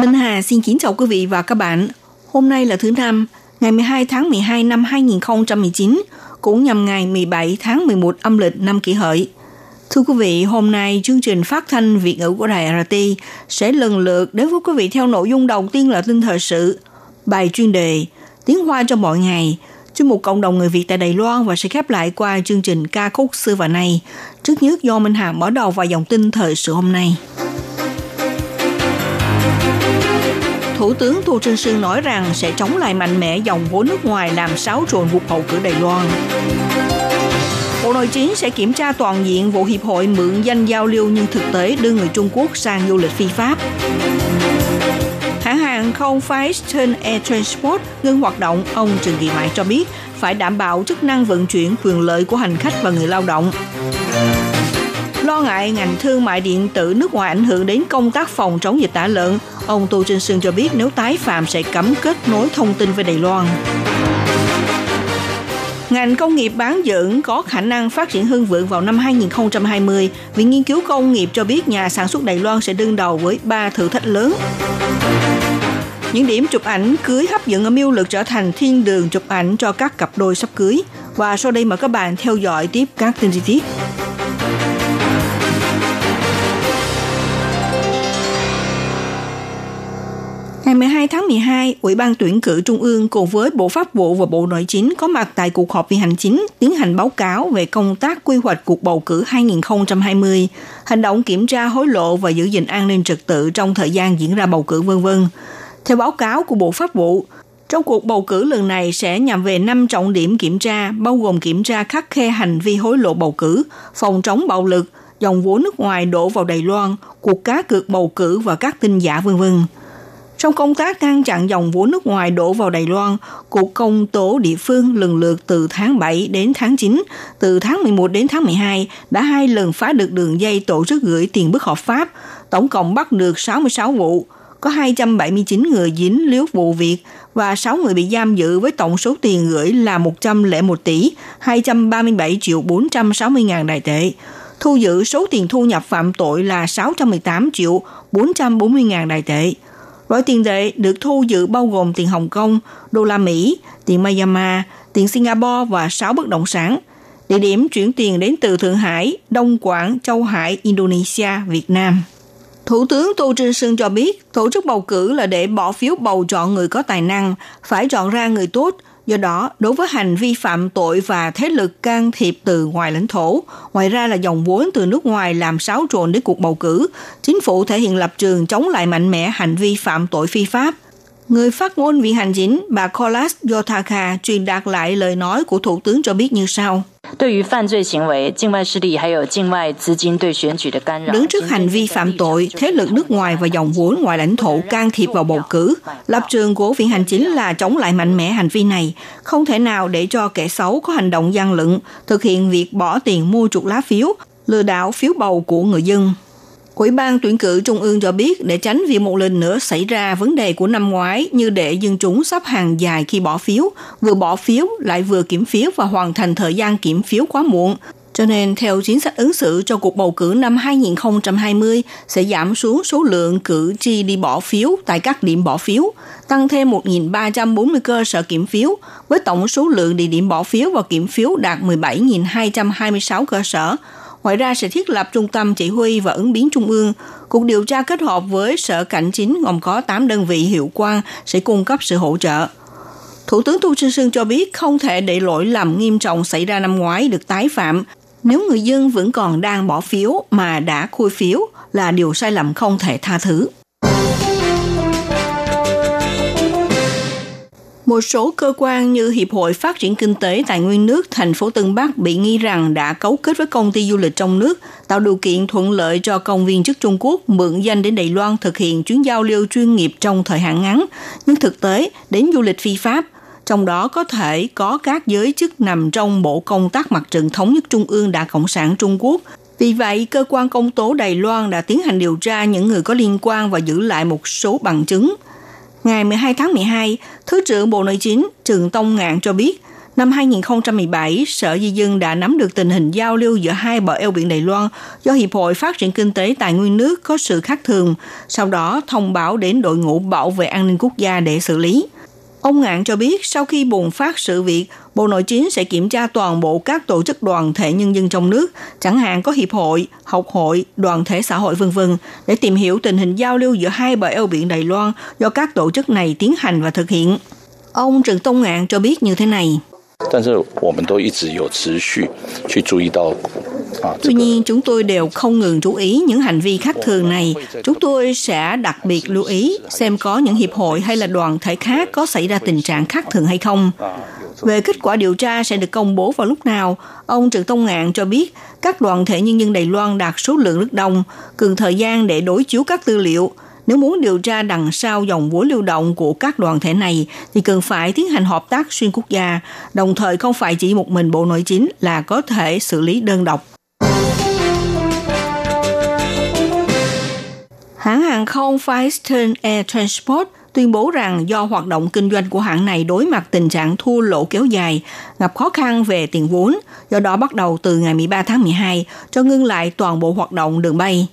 Minh Hà xin kính chào quý vị và các bạn. Hôm nay là thứ năm, ngày 12 tháng 12 năm 2019, cũng nhằm ngày 17 tháng 11 âm lịch năm kỷ hợi. Thưa quý vị, hôm nay chương trình phát thanh Việt ngữ của Đài RT sẽ lần lượt đến với quý vị theo nội dung đầu tiên là tin thời sự, bài chuyên đề, tiếng hoa cho mọi ngày, chuyên mục cộng đồng người Việt tại Đài Loan và sẽ khép lại qua chương trình ca khúc xưa và nay. Trước nhất do Minh Hà mở đầu vào dòng tin thời sự hôm nay. Thủ tướng Thu Trinh Sương nói rằng sẽ chống lại mạnh mẽ dòng vốn nước ngoài làm xáo trộn cuộc bầu cử Đài Loan. Bộ Nội chính sẽ kiểm tra toàn diện vụ hiệp hội mượn danh giao lưu nhưng thực tế đưa người Trung Quốc sang du lịch phi pháp. Hãng hàng không Far Air Transport ngưng hoạt động, ông Trần Kỳ Mại cho biết phải đảm bảo chức năng vận chuyển quyền lợi của hành khách và người lao động. Lo ngại ngành thương mại điện tử nước ngoài ảnh hưởng đến công tác phòng chống dịch tả lợn, ông Tu Trinh Sương cho biết nếu tái phạm sẽ cấm kết nối thông tin với Đài Loan. Ngành công nghiệp bán dẫn có khả năng phát triển hưng vượng vào năm 2020. Viện Nghiên cứu Công nghiệp cho biết nhà sản xuất Đài Loan sẽ đương đầu với ba thử thách lớn. Những điểm chụp ảnh cưới hấp dẫn ở miêu lực trở thành thiên đường chụp ảnh cho các cặp đôi sắp cưới. Và sau đây mời các bạn theo dõi tiếp các tin chi tiết. Ngày 12 tháng 12, Ủy ban tuyển cử Trung ương cùng với Bộ Pháp vụ và Bộ Nội chính có mặt tại cuộc họp về hành chính tiến hành báo cáo về công tác quy hoạch cuộc bầu cử 2020, hành động kiểm tra hối lộ và giữ gìn an ninh trật tự trong thời gian diễn ra bầu cử v.v. Theo báo cáo của Bộ Pháp vụ, trong cuộc bầu cử lần này sẽ nhằm về 5 trọng điểm kiểm tra, bao gồm kiểm tra khắc khe hành vi hối lộ bầu cử, phòng chống bạo lực, dòng vốn nước ngoài đổ vào Đài Loan, cuộc cá cược bầu cử và các tin giả v.v. Trong công tác ngăn chặn dòng vốn nước ngoài đổ vào Đài Loan, Cục Công tố địa phương lần lượt từ tháng 7 đến tháng 9, từ tháng 11 đến tháng 12 đã hai lần phá được đường dây tổ chức gửi tiền bất hợp pháp, tổng cộng bắt được 66 vụ, có 279 người dính liếu vụ việc và 6 người bị giam giữ với tổng số tiền gửi là 101 tỷ 237 triệu 460 ngàn đại tệ. Thu giữ số tiền thu nhập phạm tội là 618 triệu 440 ngàn đại tệ. Gói tiền tệ được thu giữ bao gồm tiền Hồng Kông, đô la Mỹ, tiền Myanmar, tiền Singapore và 6 bất động sản. Địa điểm chuyển tiền đến từ Thượng Hải, Đông Quảng, Châu Hải, Indonesia, Việt Nam. Thủ tướng Tô Trinh Sương cho biết, tổ chức bầu cử là để bỏ phiếu bầu chọn người có tài năng, phải chọn ra người tốt, Do đó, đối với hành vi phạm tội và thế lực can thiệp từ ngoài lãnh thổ, ngoài ra là dòng vốn từ nước ngoài làm xáo trộn đến cuộc bầu cử, chính phủ thể hiện lập trường chống lại mạnh mẽ hành vi phạm tội phi pháp. Người phát ngôn Viện Hành Chính bà Kolas Yotaka truyền đạt lại lời nói của Thủ tướng cho biết như sau. Đứng trước hành vi phạm tội, thế lực nước ngoài và dòng vốn ngoài lãnh thổ can thiệp vào bầu cử, lập trường của Viện Hành Chính là chống lại mạnh mẽ hành vi này. Không thể nào để cho kẻ xấu có hành động gian lận, thực hiện việc bỏ tiền mua chuột lá phiếu, lừa đảo phiếu bầu của người dân. Ủy ban tuyển cử Trung ương cho biết để tránh việc một lần nữa xảy ra vấn đề của năm ngoái như để dân chúng sắp hàng dài khi bỏ phiếu, vừa bỏ phiếu lại vừa kiểm phiếu và hoàn thành thời gian kiểm phiếu quá muộn. Cho nên, theo chính sách ứng xử cho cuộc bầu cử năm 2020 sẽ giảm xuống số lượng cử tri đi bỏ phiếu tại các điểm bỏ phiếu, tăng thêm 1.340 cơ sở kiểm phiếu, với tổng số lượng địa điểm bỏ phiếu và kiểm phiếu đạt 17.226 cơ sở, Ngoài ra sẽ thiết lập trung tâm chỉ huy và ứng biến trung ương. Cuộc điều tra kết hợp với Sở Cảnh chính gồm có 8 đơn vị hiệu quan sẽ cung cấp sự hỗ trợ. Thủ tướng Tu Trinh Sương cho biết không thể để lỗi lầm nghiêm trọng xảy ra năm ngoái được tái phạm nếu người dân vẫn còn đang bỏ phiếu mà đã khui phiếu là điều sai lầm không thể tha thứ. Một số cơ quan như Hiệp hội Phát triển Kinh tế Tài nguyên nước thành phố Tân Bắc bị nghi rằng đã cấu kết với công ty du lịch trong nước, tạo điều kiện thuận lợi cho công viên chức Trung Quốc mượn danh đến Đài Loan thực hiện chuyến giao lưu chuyên nghiệp trong thời hạn ngắn, nhưng thực tế đến du lịch phi pháp, trong đó có thể có các giới chức nằm trong Bộ Công tác Mặt trận Thống nhất Trung ương Đảng Cộng sản Trung Quốc. Vì vậy, cơ quan công tố Đài Loan đã tiến hành điều tra những người có liên quan và giữ lại một số bằng chứng – Ngày 12 tháng 12, Thứ trưởng Bộ Nội chính Trừng Tông Ngạn cho biết, năm 2017, Sở Di dân đã nắm được tình hình giao lưu giữa hai bờ eo biển Đài Loan do Hiệp hội Phát triển Kinh tế Tài nguyên nước có sự khác thường, sau đó thông báo đến đội ngũ bảo vệ an ninh quốc gia để xử lý. Ông Ngạn cho biết sau khi bùng phát sự việc, Bộ Nội chính sẽ kiểm tra toàn bộ các tổ chức đoàn thể nhân dân trong nước, chẳng hạn có hiệp hội, học hội, đoàn thể xã hội v.v. để tìm hiểu tình hình giao lưu giữa hai bờ eo biển Đài Loan do các tổ chức này tiến hành và thực hiện. Ông Trần Tông Ngạn cho biết như thế này. 但是我们都一直有持续去注意到 Tuy nhiên, chúng tôi đều không ngừng chú ý những hành vi khác thường này. Chúng tôi sẽ đặc biệt lưu ý xem có những hiệp hội hay là đoàn thể khác có xảy ra tình trạng khác thường hay không. Về kết quả điều tra sẽ được công bố vào lúc nào, ông Trần Tông Ngạn cho biết các đoàn thể nhân dân Đài Loan đạt số lượng rất đông, cần thời gian để đối chiếu các tư liệu. Nếu muốn điều tra đằng sau dòng vốn lưu động của các đoàn thể này thì cần phải tiến hành hợp tác xuyên quốc gia, đồng thời không phải chỉ một mình Bộ Nội chính là có thể xử lý đơn độc. Hãng hàng không Far Air Transport tuyên bố rằng do hoạt động kinh doanh của hãng này đối mặt tình trạng thua lỗ kéo dài, gặp khó khăn về tiền vốn, do đó bắt đầu từ ngày 13 tháng 12 cho ngưng lại toàn bộ hoạt động đường bay.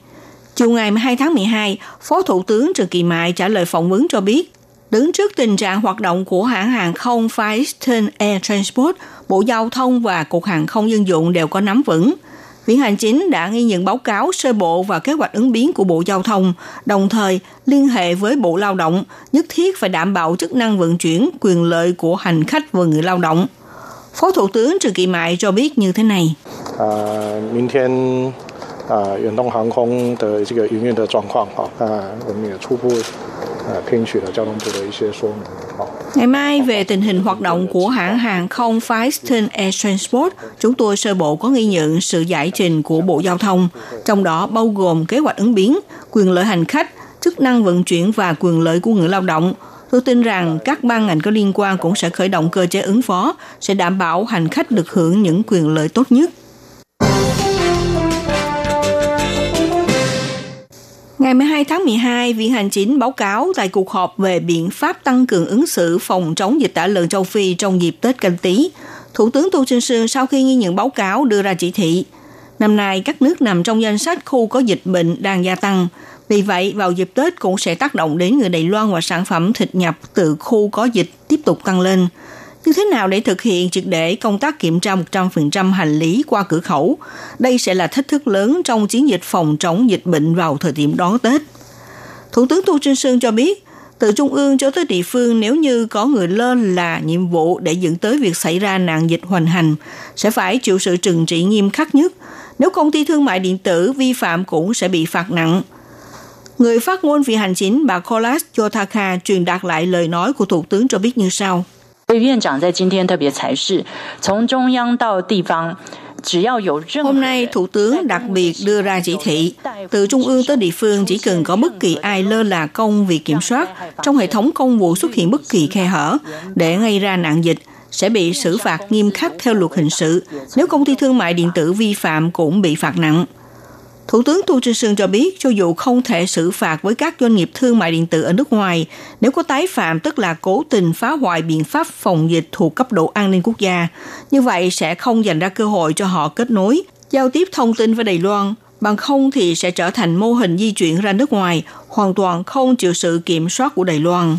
Chiều ngày 12 tháng 12, Phó Thủ tướng Trần Kỳ Mại trả lời phỏng vấn cho biết, đứng trước tình trạng hoạt động của hãng hàng không Far Air Transport, Bộ Giao thông và Cục Hàng không Dân dụng đều có nắm vững – Viện Hành Chính đã ghi nhận báo cáo sơ bộ và kế hoạch ứng biến của Bộ Giao thông, đồng thời liên hệ với Bộ Lao động, nhất thiết phải đảm bảo chức năng vận chuyển quyền lợi của hành khách và người lao động. Phó Thủ tướng Trần Kỳ Mại cho biết như thế này. À, 明天啊，远东航空的这个营运的状况哈，啊，我们也初步呃 听取了交通部的一些说明。Ngày mai về tình hình hoạt động của hãng hàng không Far Eastern Air Transport, chúng tôi sơ bộ có ghi nhận sự giải trình của Bộ Giao thông, trong đó bao gồm kế hoạch ứng biến, quyền lợi hành khách, chức năng vận chuyển và quyền lợi của người lao động. Tôi tin rằng các ban ngành có liên quan cũng sẽ khởi động cơ chế ứng phó, sẽ đảm bảo hành khách được hưởng những quyền lợi tốt nhất. Ngày 12 tháng 12, Viện Hành Chính báo cáo tại cuộc họp về biện pháp tăng cường ứng xử phòng chống dịch tả lợn châu Phi trong dịp Tết Canh Tý. Thủ tướng Tu Trinh Sương sau khi ghi nhận báo cáo đưa ra chỉ thị. Năm nay, các nước nằm trong danh sách khu có dịch bệnh đang gia tăng. Vì vậy, vào dịp Tết cũng sẽ tác động đến người Đài Loan và sản phẩm thịt nhập từ khu có dịch tiếp tục tăng lên. Như thế nào để thực hiện triệt để công tác kiểm tra 100% hành lý qua cửa khẩu? Đây sẽ là thách thức lớn trong chiến dịch phòng chống dịch bệnh vào thời điểm đón Tết. Thủ tướng Tô Trinh Sương cho biết, từ trung ương cho tới địa phương nếu như có người lên là nhiệm vụ để dẫn tới việc xảy ra nạn dịch hoành hành, sẽ phải chịu sự trừng trị nghiêm khắc nhất. Nếu công ty thương mại điện tử vi phạm cũng sẽ bị phạt nặng. Người phát ngôn vị hành chính bà Kolas Yotaka truyền đạt lại lời nói của Thủ tướng cho biết như sau. 院长在今天特别才是从中央到地方。Hôm nay, Thủ tướng đặc biệt đưa ra chỉ thị, từ trung ương tới địa phương chỉ cần có bất kỳ ai lơ là công việc kiểm soát, trong hệ thống công vụ xuất hiện bất kỳ khe hở để gây ra nạn dịch, sẽ bị xử phạt nghiêm khắc theo luật hình sự. Nếu công ty thương mại điện tử vi phạm cũng bị phạt nặng. Thủ tướng Tu Trinh Sương cho biết, cho dù không thể xử phạt với các doanh nghiệp thương mại điện tử ở nước ngoài, nếu có tái phạm tức là cố tình phá hoại biện pháp phòng dịch thuộc cấp độ an ninh quốc gia, như vậy sẽ không dành ra cơ hội cho họ kết nối, giao tiếp thông tin với Đài Loan, bằng không thì sẽ trở thành mô hình di chuyển ra nước ngoài, hoàn toàn không chịu sự kiểm soát của Đài Loan.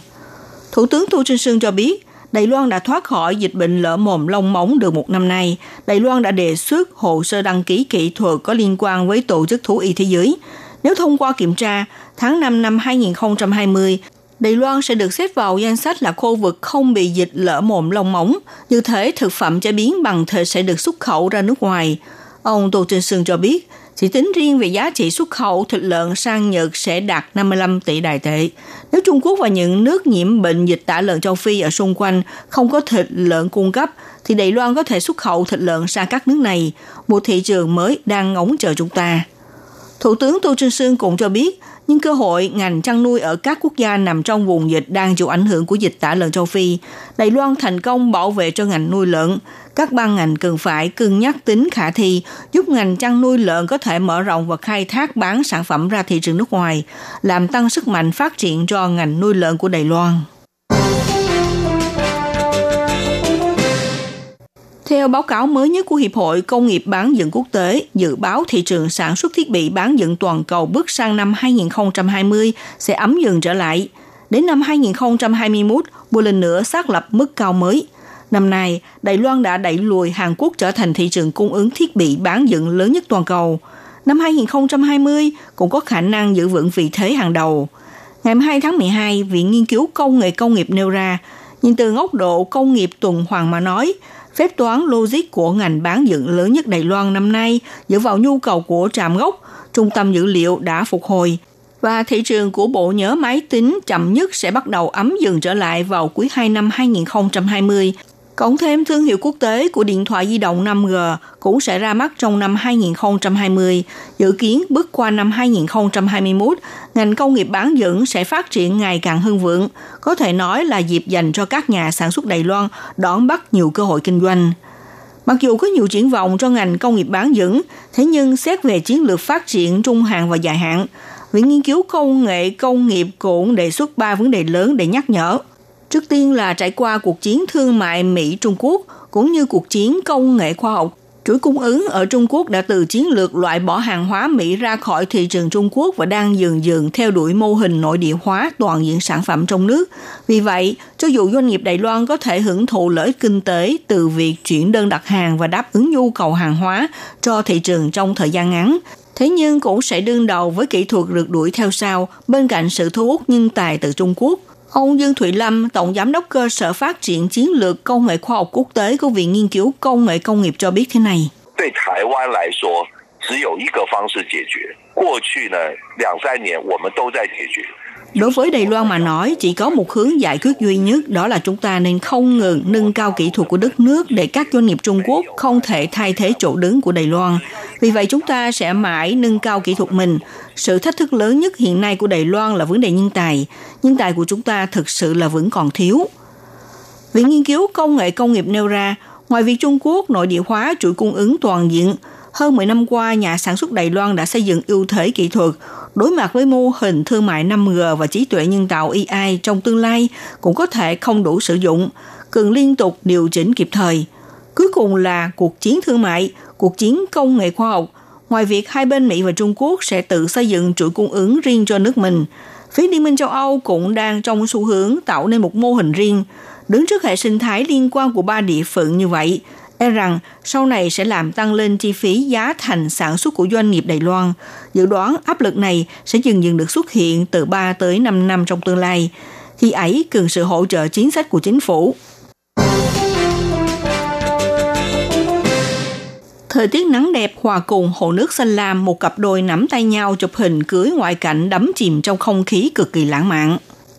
Thủ tướng Tu Trinh Sương cho biết, Đài Loan đã thoát khỏi dịch bệnh lở mồm long móng được một năm nay. Đài Loan đã đề xuất hồ sơ đăng ký kỹ thuật có liên quan với Tổ chức Thú y Thế giới. Nếu thông qua kiểm tra, tháng 5 năm 2020, Đài Loan sẽ được xếp vào danh sách là khu vực không bị dịch lở mồm long móng. Như thế, thực phẩm chế biến bằng thịt sẽ được xuất khẩu ra nước ngoài. Ông Tô Trinh Sương cho biết, chỉ tính riêng về giá trị xuất khẩu thịt lợn sang Nhật sẽ đạt 55 tỷ đài tệ. Nếu Trung Quốc và những nước nhiễm bệnh dịch tả lợn châu Phi ở xung quanh không có thịt lợn cung cấp, thì Đài Loan có thể xuất khẩu thịt lợn sang các nước này, một thị trường mới đang ngóng chờ chúng ta. Thủ tướng Tô Trinh Sương cũng cho biết, nhưng cơ hội ngành chăn nuôi ở các quốc gia nằm trong vùng dịch đang chịu ảnh hưởng của dịch tả lợn châu Phi. Đài Loan thành công bảo vệ cho ngành nuôi lợn. Các ban ngành cần phải cân nhắc tính khả thi, giúp ngành chăn nuôi lợn có thể mở rộng và khai thác bán sản phẩm ra thị trường nước ngoài, làm tăng sức mạnh phát triển cho ngành nuôi lợn của Đài Loan. Theo báo cáo mới nhất của Hiệp hội Công nghiệp bán dẫn quốc tế, dự báo thị trường sản xuất thiết bị bán dẫn toàn cầu bước sang năm 2020 sẽ ấm dần trở lại. Đến năm 2021, một lần nữa xác lập mức cao mới. Năm nay, Đài Loan đã đẩy lùi Hàn Quốc trở thành thị trường cung ứng thiết bị bán dẫn lớn nhất toàn cầu. Năm 2020 cũng có khả năng giữ vững vị thế hàng đầu. Ngày 2 tháng 12, Viện Nghiên cứu Công nghệ Công nghiệp nêu ra, nhìn từ góc độ công nghiệp tuần hoàn mà nói, phép toán logic của ngành bán dựng lớn nhất Đài Loan năm nay dựa vào nhu cầu của trạm gốc, trung tâm dữ liệu đã phục hồi. Và thị trường của bộ nhớ máy tính chậm nhất sẽ bắt đầu ấm dần trở lại vào cuối 2 năm 2020 Cộng thêm thương hiệu quốc tế của điện thoại di động 5G cũng sẽ ra mắt trong năm 2020. Dự kiến bước qua năm 2021, ngành công nghiệp bán dẫn sẽ phát triển ngày càng hưng vượng. Có thể nói là dịp dành cho các nhà sản xuất Đài Loan đón bắt nhiều cơ hội kinh doanh. Mặc dù có nhiều triển vọng cho ngành công nghiệp bán dẫn, thế nhưng xét về chiến lược phát triển trung hạn và dài hạn, Viện Nghiên cứu Công nghệ Công nghiệp cũng đề xuất ba vấn đề lớn để nhắc nhở – Trước tiên là trải qua cuộc chiến thương mại Mỹ-Trung Quốc cũng như cuộc chiến công nghệ khoa học chuỗi cung ứng ở Trung Quốc đã từ chiến lược loại bỏ hàng hóa Mỹ ra khỏi thị trường Trung Quốc và đang dần dần theo đuổi mô hình nội địa hóa toàn diện sản phẩm trong nước. Vì vậy, cho dù doanh nghiệp Đài Loan có thể hưởng thụ lợi ích kinh tế từ việc chuyển đơn đặt hàng và đáp ứng nhu cầu hàng hóa cho thị trường trong thời gian ngắn, thế nhưng cũng sẽ đương đầu với kỹ thuật rượt đuổi theo sau bên cạnh sự thu hút nhân tài từ Trung Quốc. Ông Dương Thụy Lâm, Tổng Giám đốc Cơ sở Phát triển Chiến lược Công nghệ Khoa học Quốc tế của Viện Nghiên cứu Công nghệ Công nghiệp cho biết thế này. Đối với Đài Loan mà nói, chỉ có một hướng giải quyết duy nhất đó là chúng ta nên không ngừng nâng cao kỹ thuật của đất nước để các doanh nghiệp Trung Quốc không thể thay thế chỗ đứng của Đài Loan. Vì vậy chúng ta sẽ mãi nâng cao kỹ thuật mình. Sự thách thức lớn nhất hiện nay của Đài Loan là vấn đề nhân tài. Nhân tài của chúng ta thực sự là vẫn còn thiếu. Viện nghiên cứu công nghệ công nghiệp nêu ra, ngoài việc Trung Quốc nội địa hóa chuỗi cung ứng toàn diện, hơn 10 năm qua, nhà sản xuất Đài Loan đã xây dựng ưu thế kỹ thuật, đối mặt với mô hình thương mại 5G và trí tuệ nhân tạo AI trong tương lai cũng có thể không đủ sử dụng, cần liên tục điều chỉnh kịp thời. Cuối cùng là cuộc chiến thương mại, cuộc chiến công nghệ khoa học. Ngoài việc hai bên Mỹ và Trung Quốc sẽ tự xây dựng chuỗi cung ứng riêng cho nước mình, phía Liên minh châu Âu cũng đang trong xu hướng tạo nên một mô hình riêng. Đứng trước hệ sinh thái liên quan của ba địa phận như vậy, e rằng sau này sẽ làm tăng lên chi phí giá thành sản xuất của doanh nghiệp Đài Loan. Dự đoán áp lực này sẽ dần dần được xuất hiện từ 3 tới 5 năm trong tương lai. Khi ấy cần sự hỗ trợ chính sách của chính phủ. Thời tiết nắng đẹp hòa cùng hồ nước xanh lam, một cặp đôi nắm tay nhau chụp hình cưới ngoại cảnh đắm chìm trong không khí cực kỳ lãng mạn.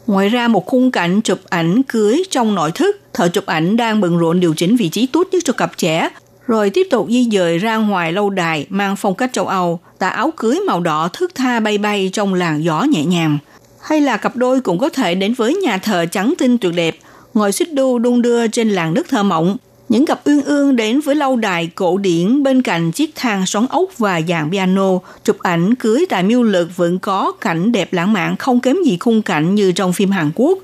Ngoài ra một khung cảnh chụp ảnh cưới trong nội thất, thợ chụp ảnh đang bận rộn điều chỉnh vị trí tốt nhất cho cặp trẻ, rồi tiếp tục di dời ra ngoài lâu đài mang phong cách châu Âu, tà áo cưới màu đỏ thước tha bay bay trong làn gió nhẹ nhàng. Hay là cặp đôi cũng có thể đến với nhà thờ trắng tinh tuyệt đẹp, ngồi xích đu đung đưa trên làn nước thơ mộng, những cặp uyên ương đến với lâu đài cổ điển bên cạnh chiếc thang xoắn ốc và dàn piano, chụp ảnh cưới tại miêu lực vẫn có cảnh đẹp lãng mạn không kém gì khung cảnh như trong phim Hàn Quốc.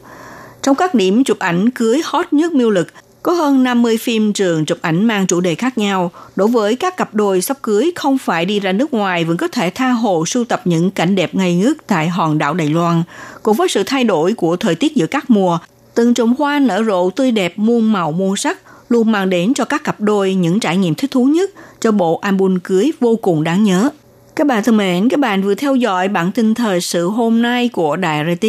Trong các điểm chụp ảnh cưới hot nhất miêu lực, có hơn 50 phim trường chụp ảnh mang chủ đề khác nhau. Đối với các cặp đôi sắp cưới không phải đi ra nước ngoài vẫn có thể tha hồ sưu tập những cảnh đẹp ngây ngất tại hòn đảo Đài Loan. Cùng với sự thay đổi của thời tiết giữa các mùa, từng trồng hoa nở rộ tươi đẹp muôn màu muôn sắc luôn mang đến cho các cặp đôi những trải nghiệm thích thú nhất cho bộ album cưới vô cùng đáng nhớ. Các bạn thân mến, các bạn vừa theo dõi bản tin thời sự hôm nay của Đài RT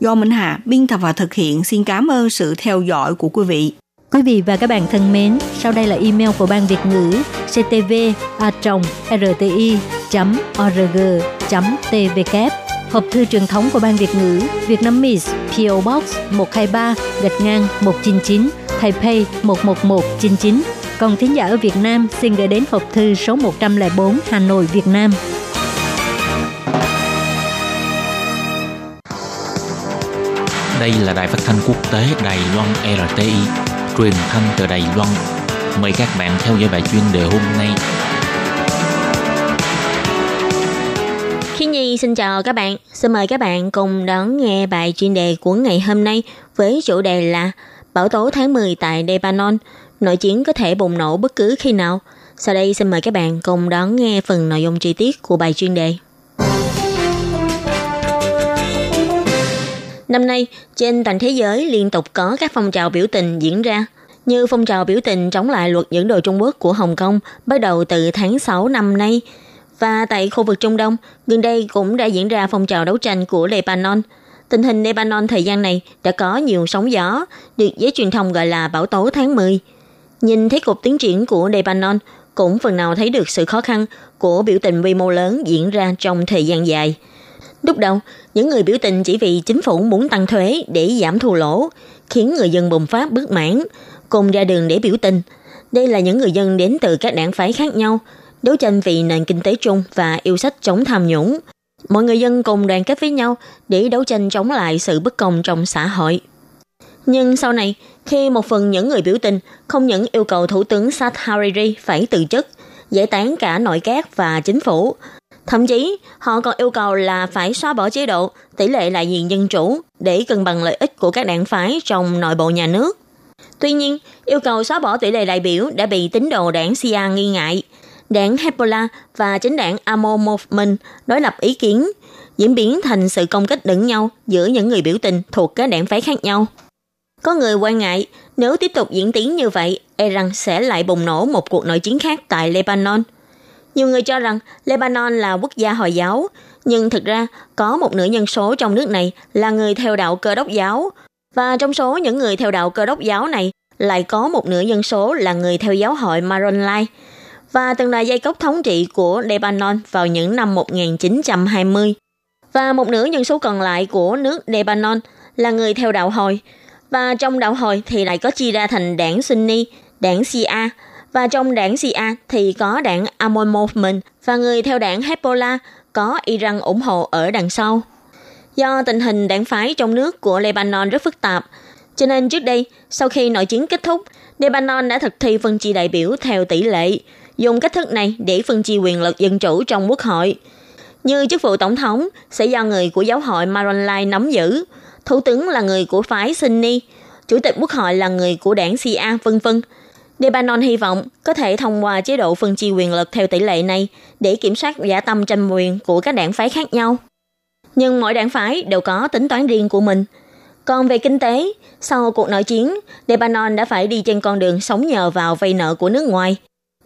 do Minh Hà biên tập và thực hiện. Xin cảm ơn sự theo dõi của quý vị. Quý vị và các bạn thân mến, sau đây là email của Ban Việt ngữ ctv a rti .org tvk hộp thư truyền thống của Ban Việt ngữ Việt Nam Miss PO Box 123 gạch ngang 199 Taipei 11199. Còn thính giả ở Việt Nam xin gửi đến hộp thư số 104 Hà Nội, Việt Nam. Đây là đài phát thanh quốc tế Đài Loan RTI, truyền thanh từ Đài Loan. Mời các bạn theo dõi bài chuyên đề hôm nay. Nhi xin chào các bạn. Xin mời các bạn cùng đón nghe bài chuyên đề của ngày hôm nay với chủ đề là Bão tố tháng 10 tại Lebanon, nội chiến có thể bùng nổ bất cứ khi nào. Sau đây xin mời các bạn cùng đón nghe phần nội dung chi tiết của bài chuyên đề. Năm nay, trên toàn thế giới liên tục có các phong trào biểu tình diễn ra, như phong trào biểu tình chống lại luật dẫn độ Trung Quốc của Hồng Kông bắt đầu từ tháng 6 năm nay. Và tại khu vực Trung Đông, gần đây cũng đã diễn ra phong trào đấu tranh của Lebanon. Tình hình Lebanon thời gian này đã có nhiều sóng gió, được giới truyền thông gọi là bão tố tháng 10. Nhìn thấy cuộc tiến triển của Lebanon, cũng phần nào thấy được sự khó khăn của biểu tình quy mô lớn diễn ra trong thời gian dài. Lúc đầu, những người biểu tình chỉ vì chính phủ muốn tăng thuế để giảm thua lỗ, khiến người dân bùng phát bất mãn, cùng ra đường để biểu tình. Đây là những người dân đến từ các đảng phái khác nhau, đấu tranh vì nền kinh tế chung và yêu sách chống tham nhũng. Mọi người dân cùng đoàn kết với nhau để đấu tranh chống lại sự bất công trong xã hội. Nhưng sau này, khi một phần những người biểu tình không những yêu cầu Thủ tướng Saad Hariri phải từ chức, giải tán cả nội các và chính phủ, thậm chí họ còn yêu cầu là phải xóa bỏ chế độ tỷ lệ đại diện dân chủ để cân bằng lợi ích của các đảng phái trong nội bộ nhà nước. Tuy nhiên, yêu cầu xóa bỏ tỷ lệ đại biểu đã bị tín đồ đảng Sia nghi ngại. Đảng Hezbollah và chính đảng Amo Movement đối lập ý kiến, diễn biến thành sự công kích lẫn nhau giữa những người biểu tình thuộc các đảng phái khác nhau. Có người quan ngại, nếu tiếp tục diễn tiến như vậy, e rằng sẽ lại bùng nổ một cuộc nội chiến khác tại Lebanon. Nhiều người cho rằng Lebanon là quốc gia Hồi giáo, nhưng thực ra có một nửa dân số trong nước này là người theo đạo cơ đốc giáo, và trong số những người theo đạo cơ đốc giáo này lại có một nửa dân số là người theo giáo hội Maronite và từng là giai cấp thống trị của Lebanon vào những năm 1920. Và một nửa dân số còn lại của nước Lebanon là người theo đạo hồi. Và trong đạo hồi thì lại có chia ra thành đảng Sunni, đảng Shia, và trong đảng Shia thì có đảng Amon Movement và người theo đảng Hezbollah có Iran ủng hộ ở đằng sau. Do tình hình đảng phái trong nước của Lebanon rất phức tạp, cho nên trước đây, sau khi nội chiến kết thúc, Lebanon đã thực thi phân chia đại biểu theo tỷ lệ, dùng cách thức này để phân chia quyền lực dân chủ trong quốc hội. Như chức vụ tổng thống sẽ do người của giáo hội Maronite nắm giữ, thủ tướng là người của phái Sunni, chủ tịch quốc hội là người của đảng ca vân vân. Lebanon hy vọng có thể thông qua chế độ phân chia quyền lực theo tỷ lệ này để kiểm soát giả tâm tranh quyền của các đảng phái khác nhau. Nhưng mỗi đảng phái đều có tính toán riêng của mình. Còn về kinh tế, sau cuộc nội chiến, Lebanon đã phải đi trên con đường sống nhờ vào vay nợ của nước ngoài.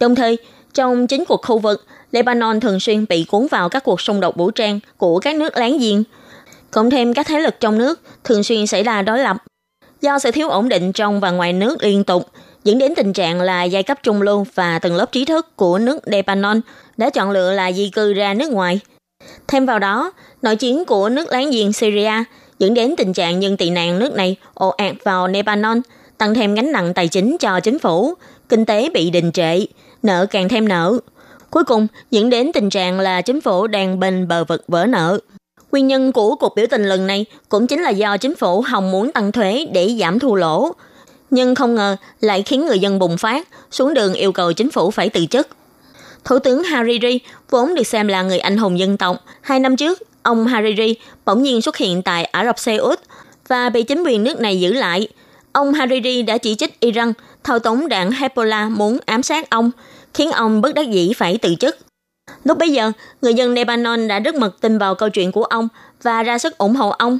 Đồng thời, trong chính cuộc khu vực, Lebanon thường xuyên bị cuốn vào các cuộc xung đột vũ trang của các nước láng giềng. Cộng thêm các thế lực trong nước thường xuyên xảy ra đối lập. Do sự thiếu ổn định trong và ngoài nước liên tục, dẫn đến tình trạng là giai cấp trung lưu và tầng lớp trí thức của nước Lebanon đã chọn lựa là di cư ra nước ngoài. Thêm vào đó, nội chiến của nước láng giềng Syria dẫn đến tình trạng nhân tị nạn nước này ồ ạt vào Lebanon, tăng thêm gánh nặng tài chính cho chính phủ, kinh tế bị đình trệ, nợ càng thêm nợ. Cuối cùng dẫn đến tình trạng là chính phủ đang bên bờ vực vỡ nợ. Nguyên nhân của cuộc biểu tình lần này cũng chính là do chính phủ hòng muốn tăng thuế để giảm thua lỗ, nhưng không ngờ lại khiến người dân bùng phát, xuống đường yêu cầu chính phủ phải từ chức. Thủ tướng Hariri vốn được xem là người anh hùng dân tộc. Hai năm trước, ông Hariri bỗng nhiên xuất hiện tại Ả Rập Xê Út và bị chính quyền nước này giữ lại. Ông Hariri đã chỉ trích Iran thao túng đảng Hezbollah muốn ám sát ông, khiến ông bất đắc dĩ phải từ chức. Lúc bấy giờ, người dân Lebanon đã rất mật tin vào câu chuyện của ông và ra sức ủng hộ ông.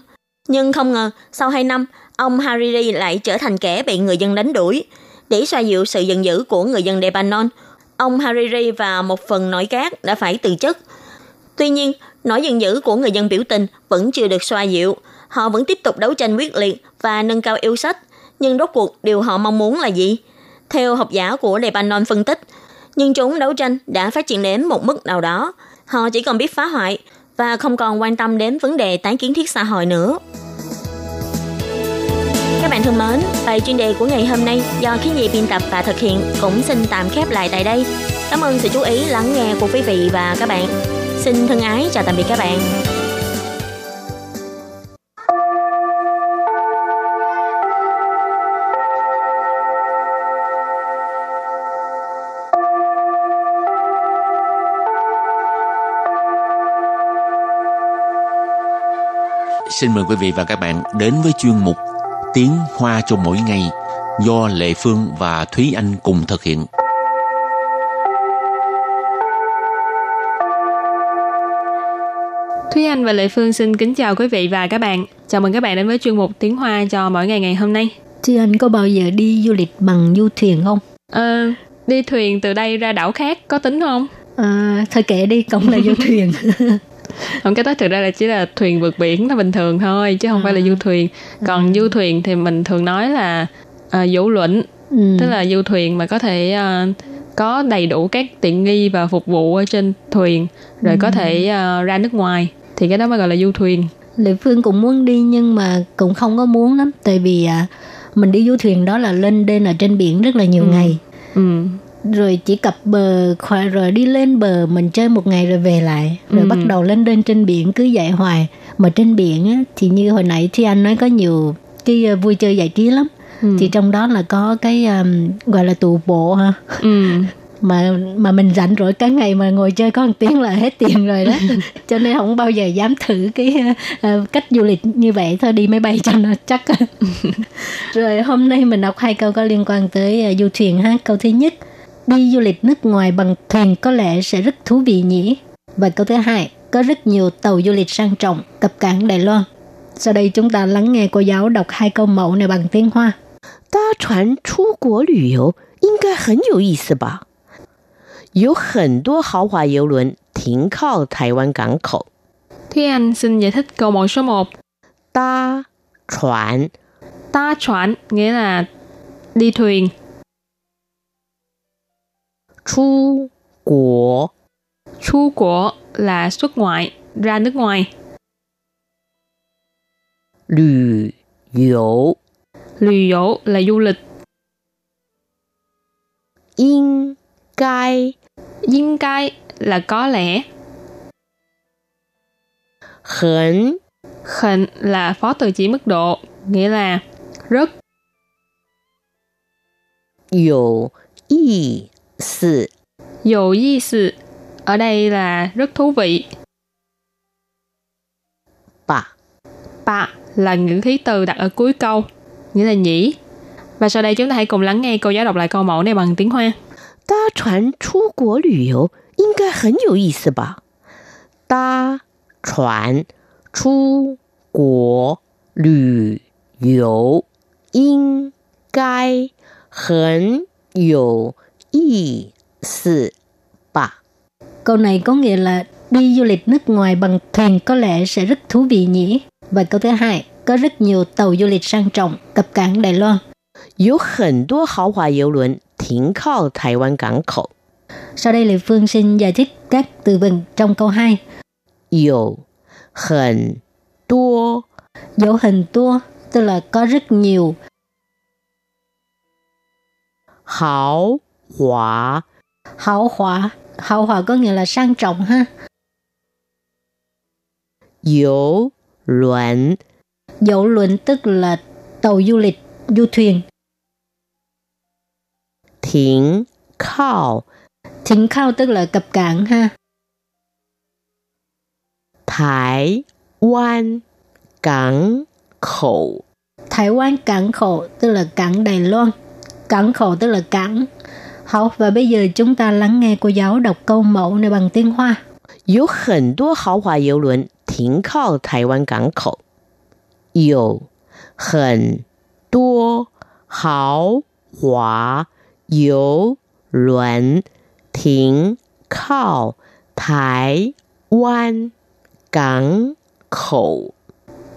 Nhưng không ngờ, sau 2 năm, ông Hariri lại trở thành kẻ bị người dân đánh đuổi. Để xoa dịu sự giận dữ của người dân Lebanon, ông Hariri và một phần nội các đã phải từ chức. Tuy nhiên, nỗi giận dữ của người dân biểu tình vẫn chưa được xoa dịu. Họ vẫn tiếp tục đấu tranh quyết liệt và nâng cao yêu sách. Nhưng rốt cuộc điều họ mong muốn là gì? Theo học giả của Lebanon phân tích, nhưng chúng đấu tranh đã phát triển đến một mức nào đó. họ chỉ còn biết phá hoại và không còn quan tâm đến vấn đề tái kiến thiết xã hội nữa. Các bạn thân mến, bài chuyên đề của ngày hôm nay do khí nhi biên tập và thực hiện cũng xin tạm khép lại tại đây. Cảm ơn sự chú ý lắng nghe của quý vị và các bạn. Xin thân ái chào tạm biệt các bạn. Xin mời quý vị và các bạn đến với chuyên mục Tiếng Hoa cho mỗi ngày do Lệ Phương và Thúy Anh cùng thực hiện. Thúy Anh và Lệ Phương xin kính chào quý vị và các bạn. Chào mừng các bạn đến với chuyên mục Tiếng Hoa cho mỗi ngày ngày hôm nay. Thúy Anh có bao giờ đi du lịch bằng du thuyền không? Ờ, đi thuyền từ đây ra đảo khác có tính không? À, thôi kệ đi, cũng là du thuyền. không cái đó thực ra là chỉ là thuyền vượt biển nó bình thường thôi chứ không à. phải là du thuyền còn à. du thuyền thì mình thường nói là uh, vũ luận ừ. tức là du thuyền mà có thể uh, có đầy đủ các tiện nghi và phục vụ ở trên thuyền rồi ừ. có thể uh, ra nước ngoài thì cái đó mới gọi là du thuyền lệ phương cũng muốn đi nhưng mà cũng không có muốn lắm tại vì uh, mình đi du thuyền đó là lên đên ở trên biển rất là nhiều ừ. ngày ừ rồi chỉ cập bờ rồi đi lên bờ mình chơi một ngày rồi về lại. Rồi ừ. bắt đầu lên lên trên biển cứ dạy hoài. Mà trên biển á, thì như hồi nãy thì anh nói có nhiều cái ờ, vui chơi giải trí lắm. Ừ. thì trong đó là có cái um, gọi là tù bộ ha. Ừ. mà mà mình rảnh rỗi cả ngày mà ngồi chơi có một tiếng là hết tiền rồi đó. Cho nên không bao giờ dám thử cái uh, cách du lịch như vậy. Thôi đi máy bay cho nó chắc. Rồi hôm nay mình đọc hai câu có liên quan tới uh, du thuyền ha câu thứ nhất đi du lịch nước ngoài bằng thuyền có lẽ sẽ rất thú vị nhỉ. Và câu thứ hai, có rất nhiều tàu du lịch sang trọng cập cảng Đài Loan. Sau đây chúng ta lắng nghe cô giáo đọc hai câu mẫu này bằng tiếng Hoa. 搭船出国旅游应该很有意思吧？有很多豪华游轮停靠台湾港口。Thúy Anh xin giải thích câu mẫu số 1. 搭船 Tá chuẩn nghĩa là đi thuyền. 出国. Chu quốc là xuất ngoại, ra nước ngoài. Lữ yếu Lữ yếu là du lịch. Yên cai Yên cai là có lẽ. Hẳn Hẳn là phó từ chỉ mức độ, nghĩa là rất. Yếu 思 Dụ ý sự ở đây là rất thú vị. Bà Bà là ngữ khí từ đặt ở cuối câu, nghĩa là nhỉ. Và sau đây chúng ta hãy cùng lắng nghe cô giáo đọc lại câu mẫu này bằng tiếng Hoa. 搭船出国旅游应该很有意思吧？搭船出国旅游应该很有 ý sự bà. Câu này có nghĩa là đi du lịch nước ngoài bằng thuyền có lẽ sẽ rất thú vị nhỉ? Và câu thứ hai, có rất nhiều tàu du lịch sang trọng cập cảng Đài Loan. Sau đây Lê Phương xin giải thích các từ vựng trong câu 2. Có hình tua Dấu hình tua tức là có rất nhiều. Hảo Hòa. Hảo hòa, hảo hòa có nghĩa là sang trọng ha. Dấu luận. Dấu luận tức là tàu du lịch, du thuyền. Thỉnh khao. Thỉnh khao tức là cập cảng ha. Thái Quan cảng khẩu. Thái Quan cảng khẩu tức là cảng Đài Loan. Cảng khẩu tức là cảng. Học và bây giờ chúng ta lắng nghe cô giáo đọc câu mẫu này bằng tiếng Hoa. 有很多豪华游轮停靠台湾港口。有很多豪华游轮停靠台湾港口。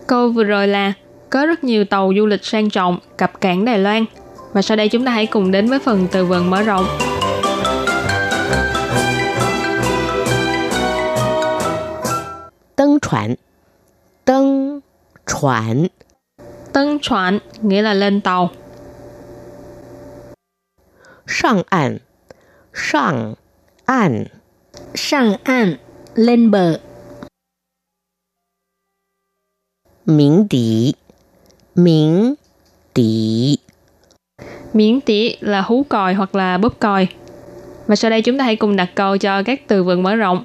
Câu vừa rồi là có rất nhiều tàu du lịch sang trọng cập cảng Đài Loan. Và sau đây chúng ta hãy cùng đến với phần từ vựng mở rộng. Tân chuẩn Tân chuẩn Tân chuẩn nghĩa là lên tàu. Sang an Sang an Sang an lên bờ. Miếng tỷ Miếng tỷ Miễn tỉ là hú còi hoặc là bóp còi. Và sau đây chúng ta hãy cùng đặt câu cho các từ vựng mở rộng.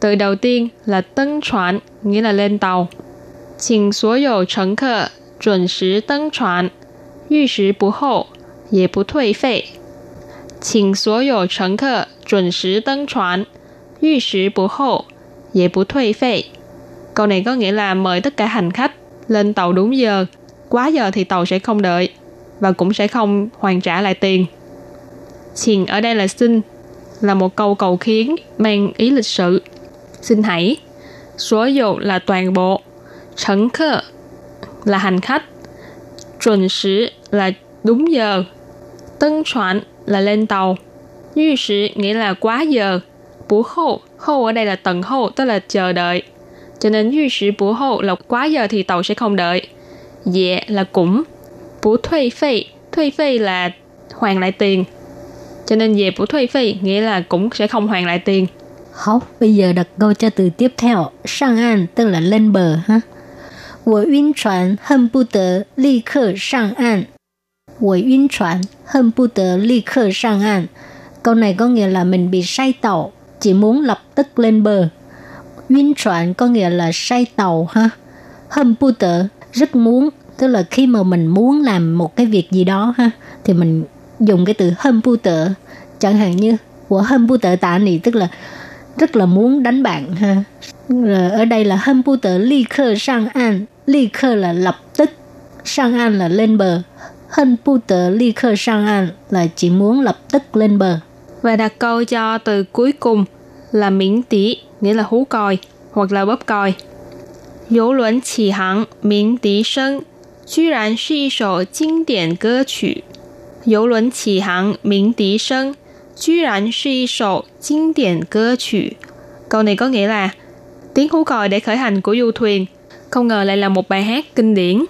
Từ đầu tiên là tân chuẩn, nghĩa là lên tàu. 请所有乘客准时登船，逾时不候，也不退费。请所有乘客准时登船，逾时不候，也不退费。Câu này có nghĩa là mời tất cả hành khách lên tàu đúng giờ, quá giờ thì tàu sẽ không đợi và cũng sẽ không hoàn trả lại tiền. Xin ở đây là xin, là một câu cầu khiến mang ý lịch sự. Xin hãy. Số dụ là toàn bộ. 乘客 là hành khách. Chuẩn sử là đúng giờ. Tân soạn là lên tàu. Như sử nghĩa là quá giờ. Bú hậu, hậu ở đây là tầng hậu, tức là chờ đợi. Cho nên như sử bú hậu là quá giờ thì tàu sẽ không đợi. Dạ là cũng Bú thuê phê, thuê phê là hoàn lại tiền. Cho nên về bú thuê phê nghĩa là cũng sẽ không hoàn lại tiền. Học, bây giờ đặt câu cho từ tiếp theo. Sang an tức là lên bờ ha. 我晕船，恨不得立刻上岸。我晕船，恨不得立刻上岸。Câu này có nghĩa là mình bị say tàu, chỉ muốn lập tức lên bờ. Uyên chuẩn có nghĩa là say tàu ha. Hâm bu tờ, rất muốn, tức là khi mà mình muốn làm một cái việc gì đó ha, thì mình dùng cái từ hâm bu tự chẳng hạn như của hâm bu tự tạ này tức là rất là muốn đánh bạn ha. Rồi ở đây là hâm bu tự ly khơ sang an. Ly khơ là lập tức, sang an là lên bờ. Hâm bu tự ly khơ sang an là chỉ muốn lập tức lên bờ. Và đặt câu cho từ cuối cùng là miễn tỷ nghĩa là hú còi hoặc là bóp còi. Yếu luận chỉ hãng miễn tỷ sân. 居然是一首经典歌曲。游轮起航，鸣笛声，居然是一首经典歌曲。Câu này có nghĩa là tiếng hú còi để khởi hành của du thuyền, không ngờ lại là một bài hát kinh điển.